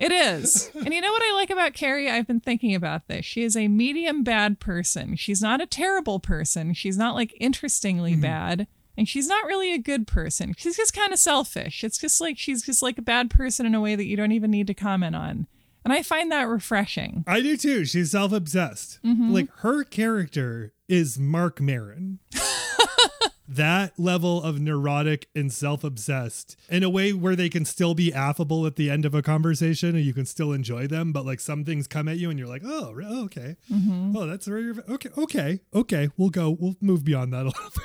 It is. And you know what I like about Carrie? I've been thinking about this. She is a medium bad person. She's not a terrible person. She's not like interestingly mm-hmm. bad. And she's not really a good person. She's just kind of selfish. It's just like she's just like a bad person in a way that you don't even need to comment on. And I find that refreshing. I do too. She's self obsessed. Mm-hmm. Like her character is Marc Maron. [laughs] that level of neurotic and self obsessed in a way where they can still be affable at the end of a conversation and you can still enjoy them. But like some things come at you and you're like, oh, okay. Mm-hmm. Oh, that's where you're. Okay. Okay. Okay. We'll go. We'll move beyond that a little [laughs] bit.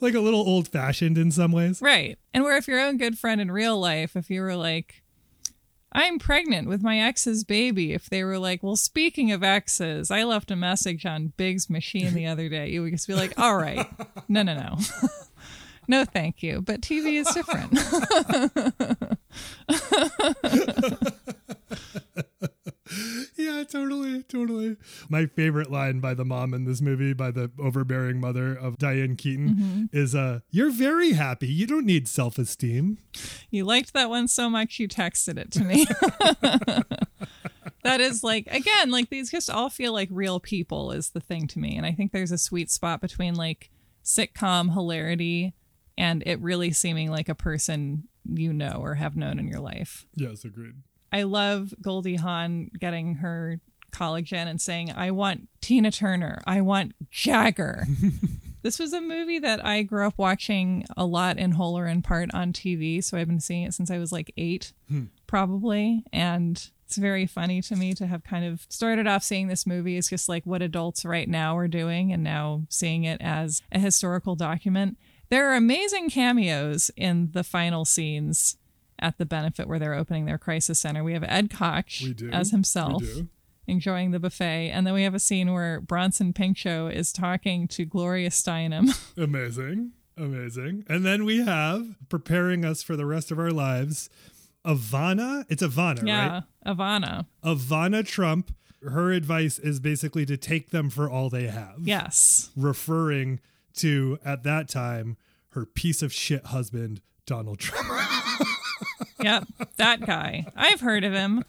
Like a little old fashioned in some ways. Right. And where if your own good friend in real life, if you were like, I'm pregnant with my ex's baby, if they were like, well, speaking of exes, I left a message on Big's machine the other day, you would just be like, all right, no, no, no. [laughs] no, thank you. But TV is different. [laughs] [laughs] Yeah, totally, totally. My favorite line by the mom in this movie, by the overbearing mother of Diane Keaton, is uh, You're very happy. You don't need self esteem. you liked that one so much, you texted it to me. [laughs] that is like, again, like these just all feel like real people, is the thing to me. And I think there's a sweet spot between like sitcom hilarity and it really seeming like a person you know or have known in your life. Yes, agreed. I love Goldie Hawn getting her collagen and saying, I want Tina Turner. I want Jagger. [laughs] this was a movie that I grew up watching a lot in whole or in part on TV. So I've been seeing it since I was like eight, hmm. probably. And it's very funny to me to have kind of started off seeing this movie as just like what adults right now are doing and now seeing it as a historical document. There are amazing cameos in the final scenes at the benefit where they're opening their crisis center. We have Ed Koch as himself enjoying the buffet. And then we have a scene where Bronson Pinchot is talking to Gloria Steinem. [laughs] Amazing. Amazing. And then we have preparing us for the rest of our lives Ivana. It's Ivana, yeah, right? Ivana. Ivana Trump. Her advice is basically to take them for all they have. Yes. Referring to, at that time, her piece of shit husband, Donald Trump. [laughs] Yep. That guy. I've heard of him.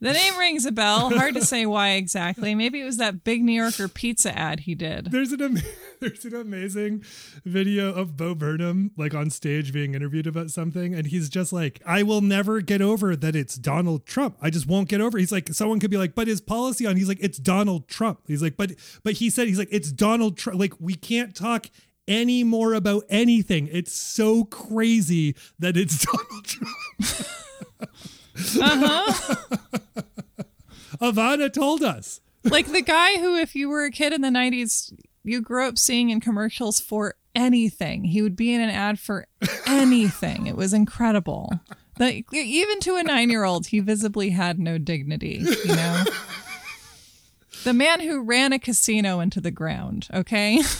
The name rings a bell. Hard to say why exactly. Maybe it was that big New Yorker pizza ad he did. There's an am- [laughs] there's an amazing video of Bo Burnham like on stage being interviewed about something, and he's just like, "I will never get over that it's Donald Trump. I just won't get over." He's like, someone could be like, "But his policy on," he's like, "It's Donald Trump." He's like, "But but he said he's like it's Donald Trump. Like we can't talk." Any more about anything? It's so crazy that it's [laughs] Donald Trump. Uh-huh. Ivana told us. Like the guy who, if you were a kid in the 90s, you grew up seeing in commercials for anything. He would be in an ad for anything. It was incredible. Like, even to a nine year old, he visibly had no dignity, you know? The man who ran a casino into the ground, okay? [laughs]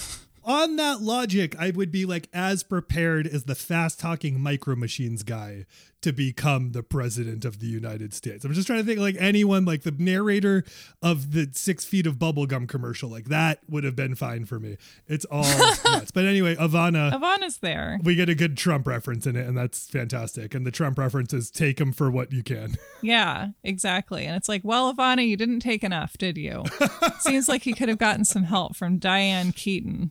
on that logic, I would be like as prepared as the fast talking micro machines guy to become the president of the United States. I'm just trying to think like anyone like the narrator of the six feet of bubblegum commercial, like that would have been fine for me. It's all [laughs] nuts. But anyway, Ivana, Ivana's there. we get a good Trump reference in it, and that's fantastic. And the Trump reference is take him for what you can. [laughs] Yeah, exactly. And it's like, well, Ivana, you didn't take enough, did you? [laughs] Seems like you could have gotten some help from Diane Keaton.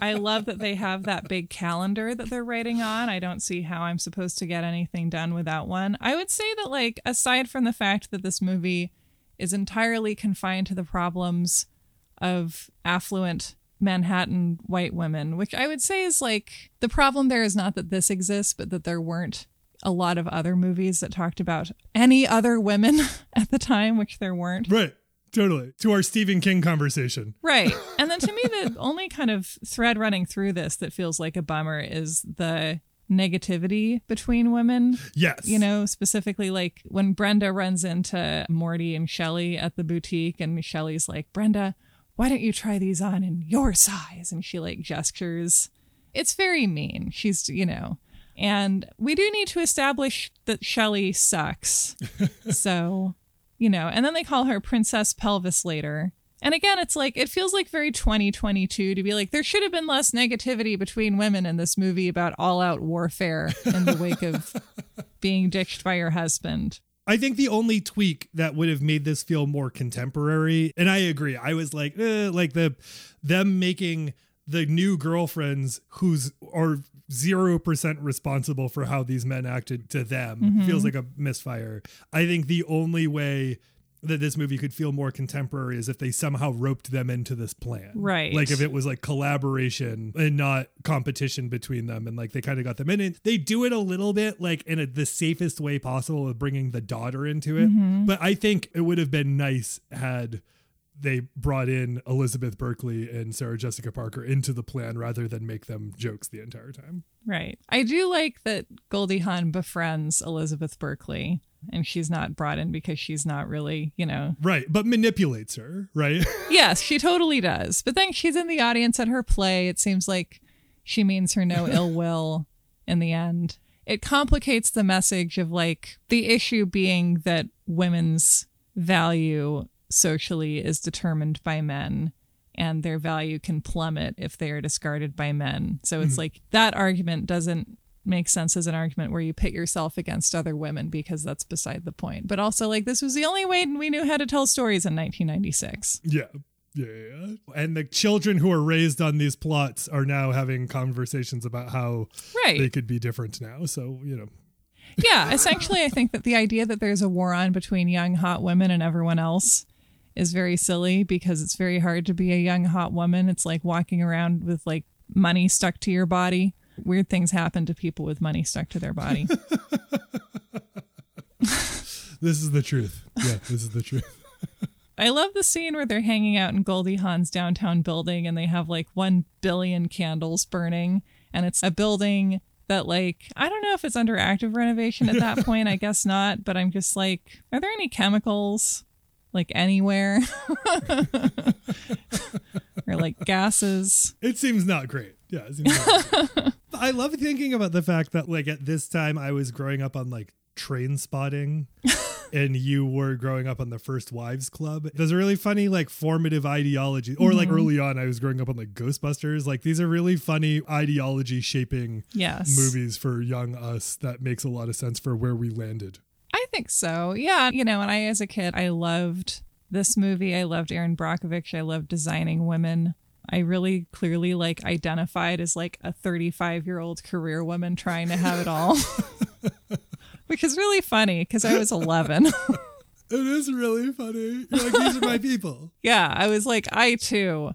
I love that they have that big calendar that they're writing on. I don't see how I'm supposed to get anything done without one. I would say that, like, aside from the fact that this movie is entirely confined to the problems of affluent Manhattan white women, which I would say is like the problem there is not that this exists, but that there weren't a lot of other movies that talked about any other women [laughs] at the time, which there weren't. right. Totally. To our Stephen King conversation. Right. [laughs] And then to me, the only kind of thread running through this that feels like a bummer is the negativity between women. Yes. You know, specifically like when Brenda runs into Morty and Shelly at the boutique, and Shelly's like, Brenda, why don't you try these on in your size? And she like gestures. It's very mean. She's, you know, and we do need to establish that Shelly sucks. [laughs] so, you know, and then they call her Princess Pelvis later. And again, it's like, it feels like very 2022 to be like, there should have been less negativity between women in this movie about all out warfare in the wake of [laughs] being ditched by your husband. I think the only tweak that would have made this feel more contemporary, and I agree, I was like, eh, like the them making the new girlfriends who's are zero percent responsible for how these men acted to them feels mm-hmm. like a misfire. I think the only way that this movie could feel more contemporary is if they somehow roped them into this plan. Right. Like if it was like collaboration and not competition between them and like they kind of got them in and they do it a little bit like in a, the safest way possible with bringing the daughter into it. Mm-hmm. But I think it would have been nice had they brought in Elizabeth Berkley and Sarah Jessica Parker into the plan rather than make them jokes the entire time. Right. I do like that Goldie Hawn befriends Elizabeth Berkley and she's not brought in because she's not really, you know. Right. But manipulates her, right? [laughs] Yes, she totally does. But then she's in the audience at her play. It seems like she means her no ill [laughs] will in the end. It complicates the message of like the issue being that women's value socially is determined by men and their value can plummet if they are discarded by men. So it's mm-hmm. like that argument doesn't make sense as an argument where you pit yourself against other women because that's beside the point. But also like this was the only way we knew how to tell stories in 1996. Yeah. Yeah, yeah. And the children who are raised on these plots are now having conversations about how Right. they could be different now. So, you know, Yeah, essentially, I think that the idea that there's a war on between young, hot women and everyone else is very silly because it's very hard to be a young, hot woman. It's like walking around with like money stuck to your body. Weird things happen to people with money stuck to their body. [laughs] This is the truth. Yeah, this is the truth. [laughs] I love the scene where they're hanging out in Goldie Hawn's downtown building and they have like 1 billion candles burning. And it's a building that, like, I don't know if it's under active renovation at that [laughs] point. I guess not. But I'm just like, are there any chemicals like anywhere? [laughs] or like gases? It seems not great. Yeah, it seems not great. [laughs] I love thinking about the fact that like at this time I was growing up on like train spotting [laughs] and you were growing up on the first wives club there's a really funny like formative ideology or like mm-hmm. early on i was growing up on like ghostbusters like these are really funny ideology shaping Yes. movies for young us that makes a lot of sense for where we landed I think so. Yeah. You know, and I, as a kid, I loved this movie. I loved Erin Brockovich. I loved designing women. I really clearly like identified as like a 35 year old career woman trying to have it all, [laughs] [laughs] which is really funny because I was 11. [laughs] it is really funny You're like these are my people yeah. I was like, I too.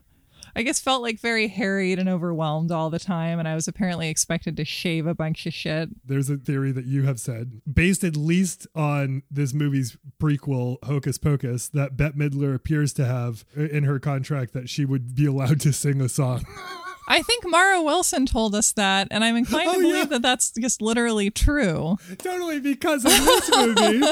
I guess felt like very harried and overwhelmed all the time. And I was apparently expected to shave a bunch of shit. there's a theory that you have said based at least on this movie's prequel hocus pocus that bette midler appears to have uh, in her contract that she would be allowed to sing a song [laughs] I think Mara Wilson told us that, and I'm inclined Oh, to believe yeah. that that's just literally true. Totally because of this movie.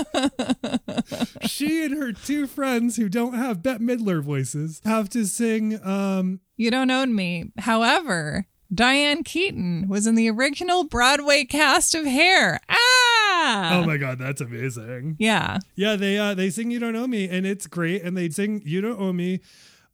[laughs] she and her two friends who don't have Bette Midler voices have to sing um You don't own me. However, Diane Keaton was in the original Broadway cast of Hair. Ah! Oh my god, that's amazing. yeah. Yeah, they uh they sing You Don't Owe Me and it's great and they sing You Don't Owe Me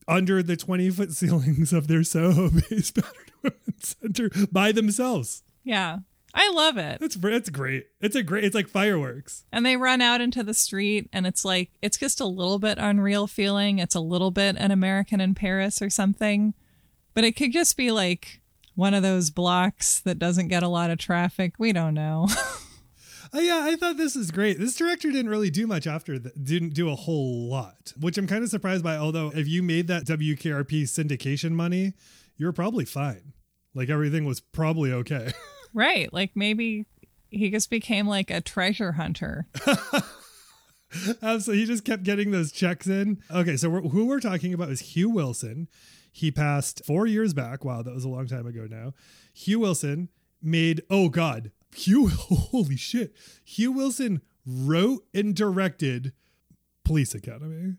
under the 20 foot ceilings of their Soho [laughs] based battered women's center by themselves. Yeah. I love it. That's it's great. It's a great it's like fireworks. And they run out into the street, and it's like, it's just a little bit unreal feeling. It's a little bit an American in Paris or something. But it could just be like one of those blocks that doesn't get a lot of traffic. We don't know. [laughs] Oh yeah, I thought this is great. This director didn't really do much after that. Didn't do a whole lot, which I'm kind of surprised by. Although if you made that WKRP syndication money, you're probably fine. Like everything was probably okay. [laughs] right. Like maybe he just became like a treasure hunter. so he just kept getting those checks in. Okay, so we're, who we're talking about is Hugh Wilson. He passed four years back. Wow, that was a long time ago now. Hugh Wilson made. Oh God, Hugh. [laughs] Holy shit. Hugh Wilson wrote and directed Police Academy,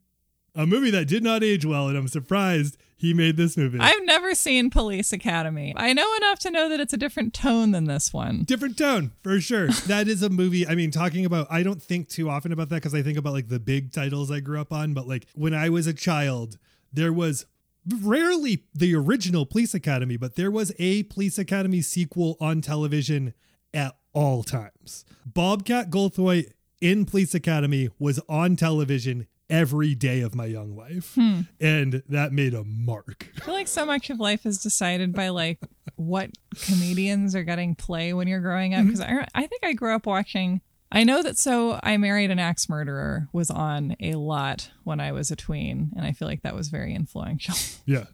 a movie that did not age well, and I'm surprised he made this movie. I've never seen Police Academy. I know enough to know that it's a different tone than this one. different tone for sure. [laughs] that is a movie. I mean, talking about, I don't think too often about that because I think about like the big titles I grew up on. But like when I was a child, there was rarely the original Police Academy, but there was a Police Academy sequel on television at all times. Bobcat Goldthwait in Police Academy was on television every day of my young life. Hmm. And that made a mark. I feel like so much of life is decided by like what comedians are getting play when you're growing up. Mm-hmm. Because I, I think I grew up watching. I know that so I married an axe murderer was on a lot when I was a tween, and I feel like that was very influential. Yeah.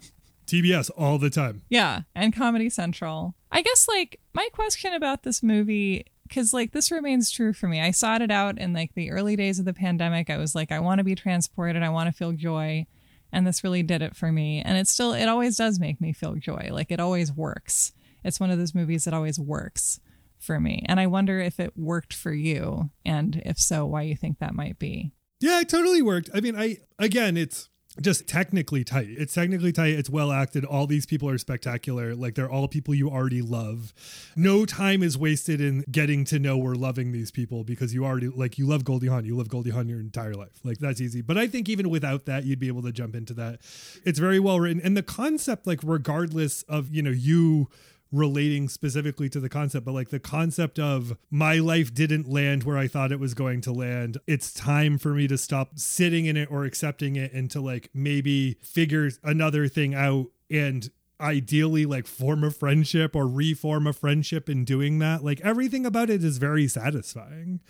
TBS all the time. yeah, and Comedy Central. I guess like my question about this movie because like this remains true for me. I sought it out in like the early days of the pandemic. I was like, I want to be transported. I want to feel joy. And this really did it for me. And it still, it always does make me feel joy. Like it always works. It's one of those movies that always works for me. And I wonder if it worked for you. And if so, why you think that might be. Yeah, it totally worked. I mean, I again, it's just technically tight. It's technically tight. It's well acted. All these people are spectacular. Like they're all people you already love. No time is wasted in getting to know or loving these people because you already like you love Goldie Hawn. You love Goldie Hawn your entire life. Like that's easy. But I think even without that, you'd be able to jump into that. It's very well written, and the concept, like regardless of you know you relating specifically to the concept, but like the concept of my life didn't land where I thought it was going to land. It's time for me to stop sitting in it or accepting it and to like maybe figure another thing out. And ideally like form a friendship or reform a friendship in doing that. Like everything about it is very satisfying.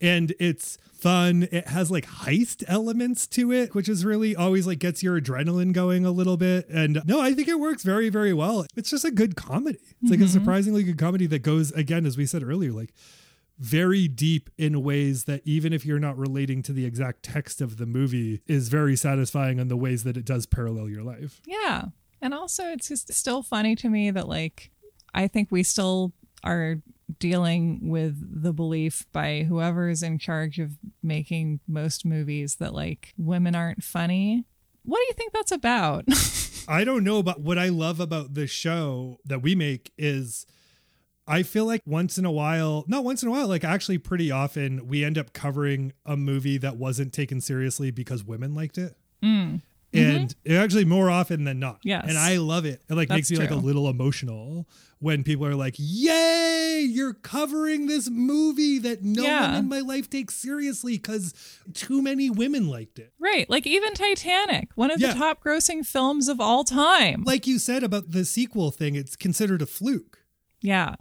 And it's fun. It has like heist elements to it, which is really always like gets your adrenaline going a little bit. And no, I think it works very, very well. It's just a good comedy. It's like a mm-hmm. surprisingly good comedy that goes again, as we said earlier, like very deep in ways that even if you're not relating to the exact text of the movie is very satisfying in the ways that it does parallel your life. Yeah. And also, it's just still funny to me that, like, I think we still are dealing with the belief by whoever is in charge of making most movies that, like, women aren't funny. What do you think that's about? [laughs] I don't know, but what I love about the show that we make is I feel like once in a while, not once in a while, like actually pretty often, we end up covering a movie that wasn't taken seriously because women liked it. Mm. Mm-hmm. And actually more often than not. Yes. And I love it. It like That's makes me like a little emotional when people are like, Yay, you're covering this movie that no Yeah. one in my life takes seriously because too many women liked it. Right. Like, even Titanic, one of Yeah. the top grossing films of all time. Like you said about the sequel thing, it's considered a fluke. yeah.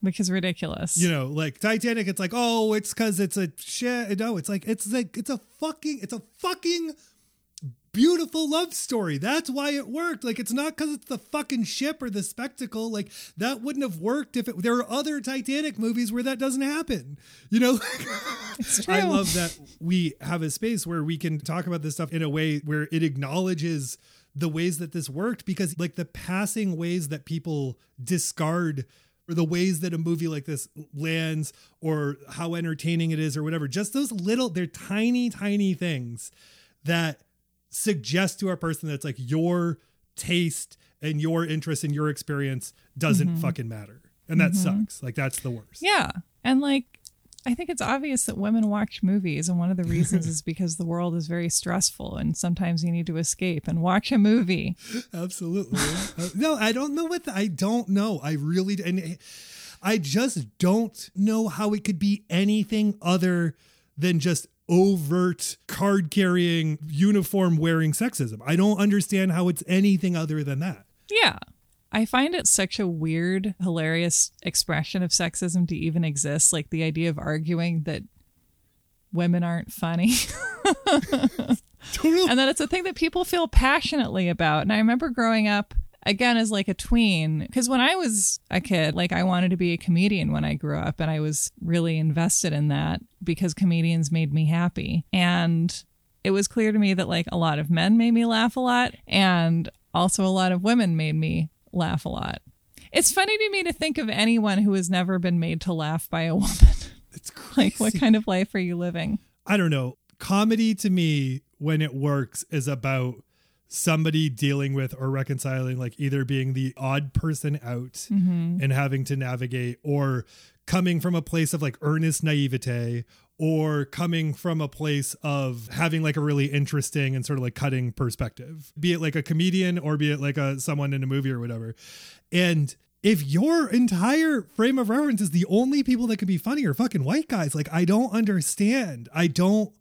Which is ridiculous. You know, like Titanic, it's like, oh, it's because it's a shit. No, it's like it's like it's a fucking it's a fucking beautiful love story. That's why it worked. Like it's not because it's the fucking ship or the spectacle. Like that wouldn't have worked if it. There are other Titanic movies where that doesn't happen. You know, [laughs] I love that we have a space where we can talk about this stuff in a way where it acknowledges the ways that this worked because like the passing ways that people discard or the ways that a movie like this lands or how entertaining it is or whatever just those little they're tiny tiny things that suggest to a person that's like your taste and your interest and your experience doesn't mm-hmm. fucking matter and that mm-hmm. sucks like that's the worst Yeah. And like, I think it's obvious that women watch movies, and one of the reasons is [laughs] because the world is very stressful, and sometimes you need to escape and watch a movie. Absolutely. [laughs] Uh, no, I don't know what the, I don't know. I really and eh, I just don't know how it could be anything other than just overt card carrying uniform wearing sexism. I don't understand how it's anything other than that. Yeah. I find it such a weird, hilarious expression of sexism to even exist. Like the idea of arguing that women aren't funny. [laughs] Totally. and that it's a thing that people feel passionately about. And I remember growing up again as like a tween because when I was a kid, like I wanted to be a comedian when I grew up, and I was really invested in that because comedians made me happy. And it was clear to me that like a lot of men made me laugh a lot, and also a lot of women made me laugh a lot. It's funny to me to think of anyone who has never been made to laugh by a [laughs] woman. It's crazy. [laughs] like, what kind of life are you living? I don't know. Comedy to me, when it works, is about somebody dealing with or reconciling, like either being the odd person out mm-hmm. and having to navigate, or coming from a place of like earnest naivete, or coming from a place of having like a really interesting and sort of like cutting perspective, be it like a comedian or be it like a someone in a movie or whatever. And if your entire frame of reference is the only people that can be funny are fucking white guys, like I don't understand. I don't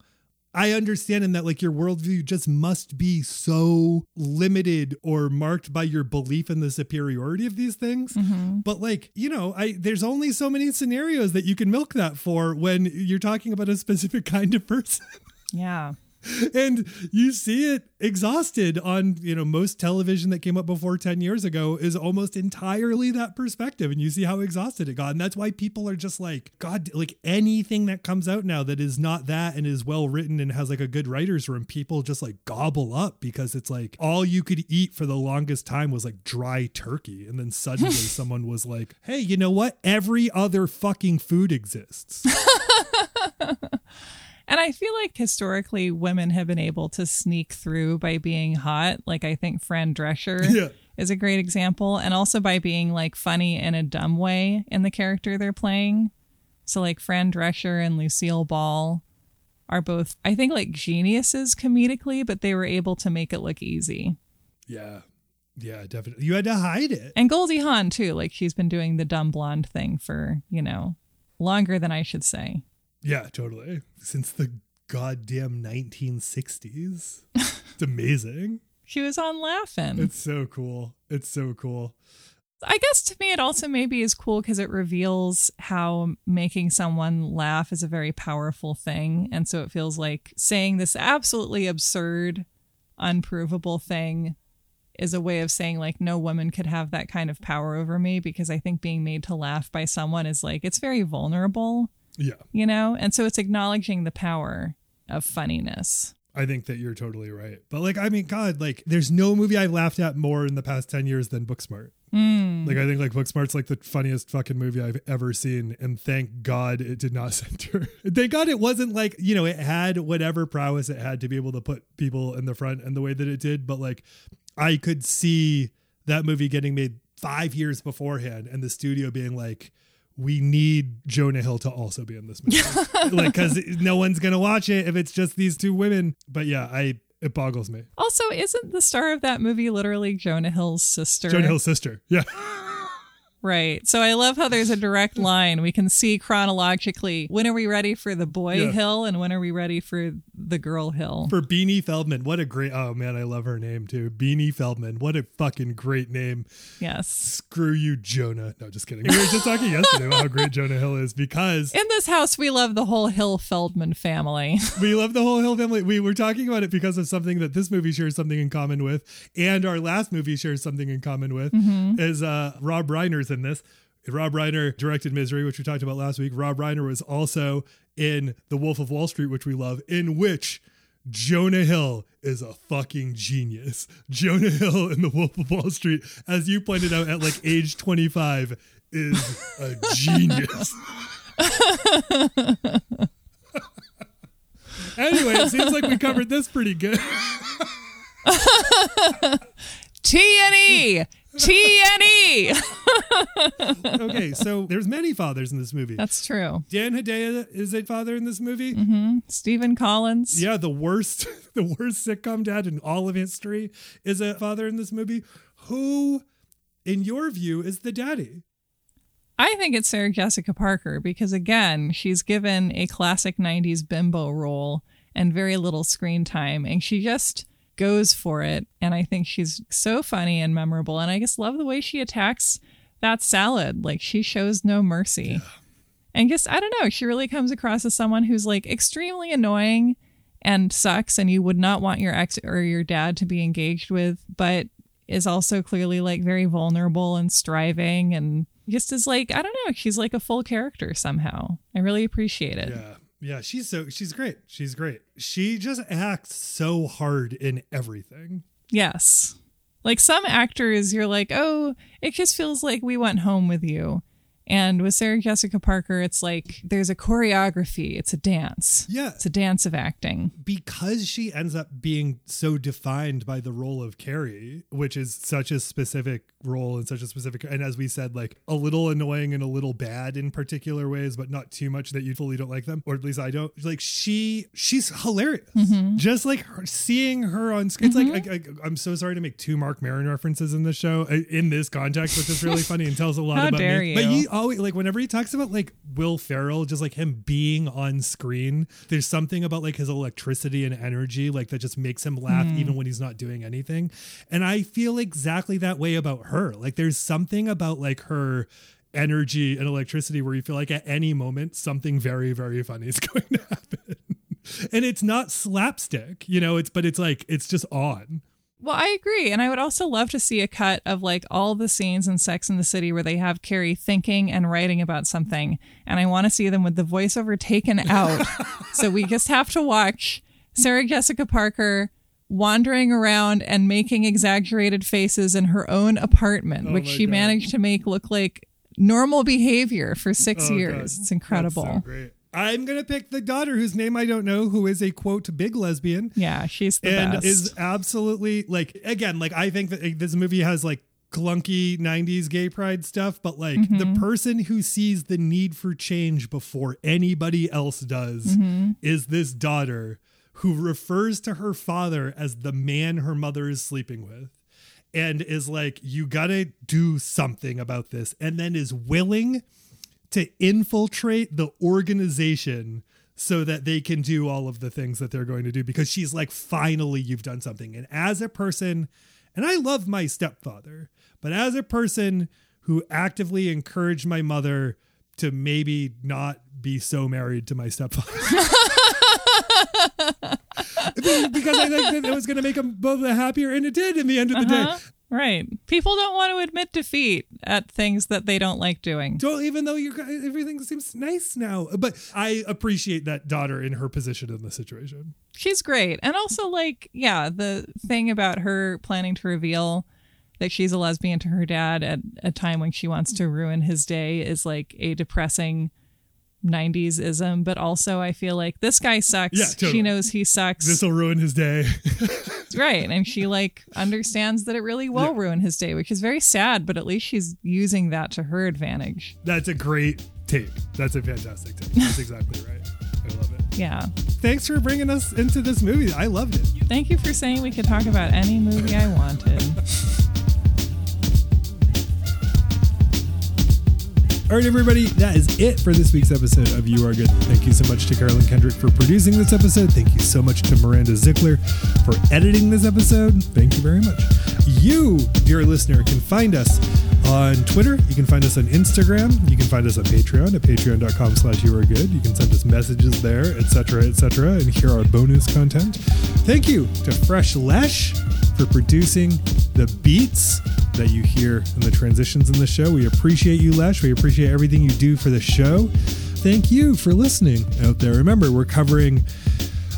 I understand in that like your worldview just must be so limited or marked by your belief in the superiority of these things. Mm-hmm. But like, you know, I there's only so many scenarios that you can milk that for when you're talking about a specific [laughs] kind of person. Yeah. And you see it exhausted on you know most television that came up before 10 years ago is almost entirely that perspective and you see how exhausted it got. And that's why people are just like god like anything that comes out now that is not that and is well written and has like a good writers room people just like gobble up because it's like all you could eat for the longest time was like dry turkey. And then suddenly [laughs] someone was like hey you know what? Every other fucking food exists [laughs] And I feel like historically women have been able to sneak through by being hot. Like I think Fran Drescher [laughs] Yeah. is a great example. And also by being like funny in a dumb way in the character they're playing. So like Fran Drescher and Lucille Ball are both I think like geniuses comedically, but they were able to make it look easy. yeah yeah definitely you had to hide it And Goldie Hawn too, like she's been doing the dumb blonde thing for, you know, longer than I should say. Yeah, totally. Since the goddamn 1960s. It's amazing. She was on Laugh-In. It's so cool. It's so cool. I guess to me, it also maybe is cool because it reveals how making someone laugh is a very powerful thing. And so it feels like saying this absolutely absurd, unprovable thing is a way of saying, like, no woman could have that kind of power over me because I think being made to laugh by someone is like, it's very vulnerable, Yeah. you know? And so it's acknowledging the power of funniness. I think that you're totally right. But like, I mean, God, like, there's no movie I've laughed at more in the past 10 years than Booksmart. Mm. Like, I think like Booksmart's like the funniest fucking movie I've ever seen. And thank God it did not [laughs] center. thank God it wasn't like, you know, it had whatever prowess it had to be able to put people in the front and the way that it did. But like, I could see that movie getting made five years beforehand and the studio being like, we need Jonah Hill to also be in this movie. [laughs] like, because no one's going to watch it if it's just these two women. But yeah, I, it boggles me. Also, isn't the star of that movie literally Jonah Hill's sister? Jonah Hill's sister. Yeah. [laughs] Right. So I love how there's a direct line. We can see chronologically when are we ready for the boy Yeah. hill and when are we ready for the girl hill. For Beanie Feldstein. What a great, oh man, I love her name too. Beanie Feldstein. What a fucking great name. yes. Screw you, Jonah. No, just kidding. We were just talking yesterday about how great Jonah Hill is because In this house, we love the whole Hill Feldstein family. [laughs] we love the whole Hill family. We were talking about it because of something that this movie shares something in common with, and our last movie shares something in common with. Is uh, Rob Reiner's in this. Rob Reiner directed Misery, which we talked about last week. Rob Reiner was also in The Wolf of Wall Street, which we love, in which Jonah Hill is a fucking genius. [laughs] Jonah Hill in The Wolf of Wall Street, as you pointed out at like [laughs] age 25, is a genius. [laughs] anyway, it seems like we covered this pretty good. T&E! T&E! okay, so there's many fathers in this movie. That's true. Dan Hedaya is a father in this movie. Mm-hmm. Stephen Collins. Yeah, the worst, [laughs] the worst sitcom dad in all of history is a father in this movie. Who, in your view, is the daddy? I think it's Sarah Jessica Parker because, again, she's given a classic 90s bimbo role and very little screen time, and she just goes for it. And I think she's so funny and memorable. And I just love the way she attacks that salad. Like, she shows no mercy. And just, I don't know, she really comes across as someone who's like extremely annoying and sucks, and you would not want your ex or your dad to be engaged with, but is also clearly like very vulnerable and striving and just is like I don't know, she's like a full character somehow. I really appreciate it. Yeah. Yeah, she's so she's great. She's great. She just acts so hard in everything. Yes. Like some actors you're like, "Oh, it just feels like we went home with you." And with Sarah Jessica Parker, it's like there's a choreography, it's a dance. Yeah. It's a dance of acting. because she ends up being so defined by the role of Carrie, which is such a specific role and such a specific, and as we said, like a little annoying and a little bad in particular ways, but not too much that you fully don't like them, or at least I don't. Like she, she's hilarious. Just like her, seeing her on screen. It's like I, I, I'm so sorry to make two Marc Maron references in this show uh, in this context, which is really [laughs] funny and tells a lot about me. you. But he always like whenever he talks about like Will Ferrell, just like him being on screen, there's something about like his electricity and energy, like that just makes him laugh mm-hmm. even when he's not doing anything. And I feel exactly that way about her. Like there's something about like her energy and electricity where you feel like at any moment something very, very funny is [laughs] going to happen. and it's not slapstick, you know, it's but it's like it's just on. Well, I agree. And I would also love to see a cut of like all the scenes in Sex in the City where they have Carrie thinking and writing about something. And I want to see them with the voiceover taken out. [laughs] so we just have to watch Sarah Jessica Parker wandering around and making exaggerated faces in her own apartment, Oh which she God. managed to make look like normal behavior for six Oh, years. God. It's That's incredible. I'm gonna pick the daughter whose name I don't know, who is a quote big lesbian. Yeah, she's the and best. is absolutely like again like i think that this movie has like clunky 90s gay pride stuff but like Mm-hmm. the person who sees the need for change before anybody else does Mm-hmm. is this daughter who refers to her father as the man her mother is sleeping with and is like you gotta do something about this and then is willing to infiltrate the organization so that they can do all of the things that they're going to do because she's like finally you've done something and as a person And I love my stepfather, but as a person who actively encouraged my mother to maybe not be so married to my stepfather. [laughs] because I think that it was going to make them both happier, and it did in the end of the Uh-huh. day. Right. People don't want to admit defeat at things that they don't like doing. Don't even though you everything seems nice now, but I appreciate that daughter in her position in the situation. She's great. And also, like, yeah, the thing about her planning to reveal that she's a lesbian to her dad at a time when she wants to ruin his day is like a depressing 90s ism. But also, I feel like this guy sucks. Yeah, totally. She knows he sucks. This will ruin his day. [laughs] [laughs] right. And she, like, understands that it really will Yeah. ruin his day, which is very sad, but at least she's using that to her advantage. That's a great take. That's a fantastic take. That's exactly right. I love it. Yeah. Thanks for bringing us into this movie. I loved it. Thank you for saying we could talk about any movie I wanted. [laughs] All right, everybody, that is it for this week's episode of You Are Good. Thank you so much to Carolyn Kendrick for producing this episode. Thank you so much to Miranda Zickler for editing this episode. Thank you very much. You, dear listener, can find us on Twitter. You can find us on Instagram. You can find us on Patreon at patreon.com slash you are good. You can send us messages there, etc., etc., and hear our bonus content. Thank you to Fresh Lesh for producing the beats that you hear in the transitions in the show. We appreciate you, Lesh. We appreciate everything you do for the show. Thank you for listening out there. Remember, we're covering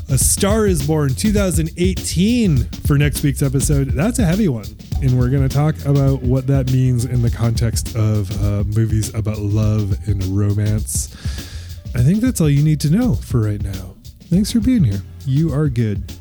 A Star is Born 2018 for next week's episode. That's a heavy one. And we're going to talk about what that means in the context of uh, movies about love and romance. I think that's all you need to know for right now. Thanks for being here. You are good.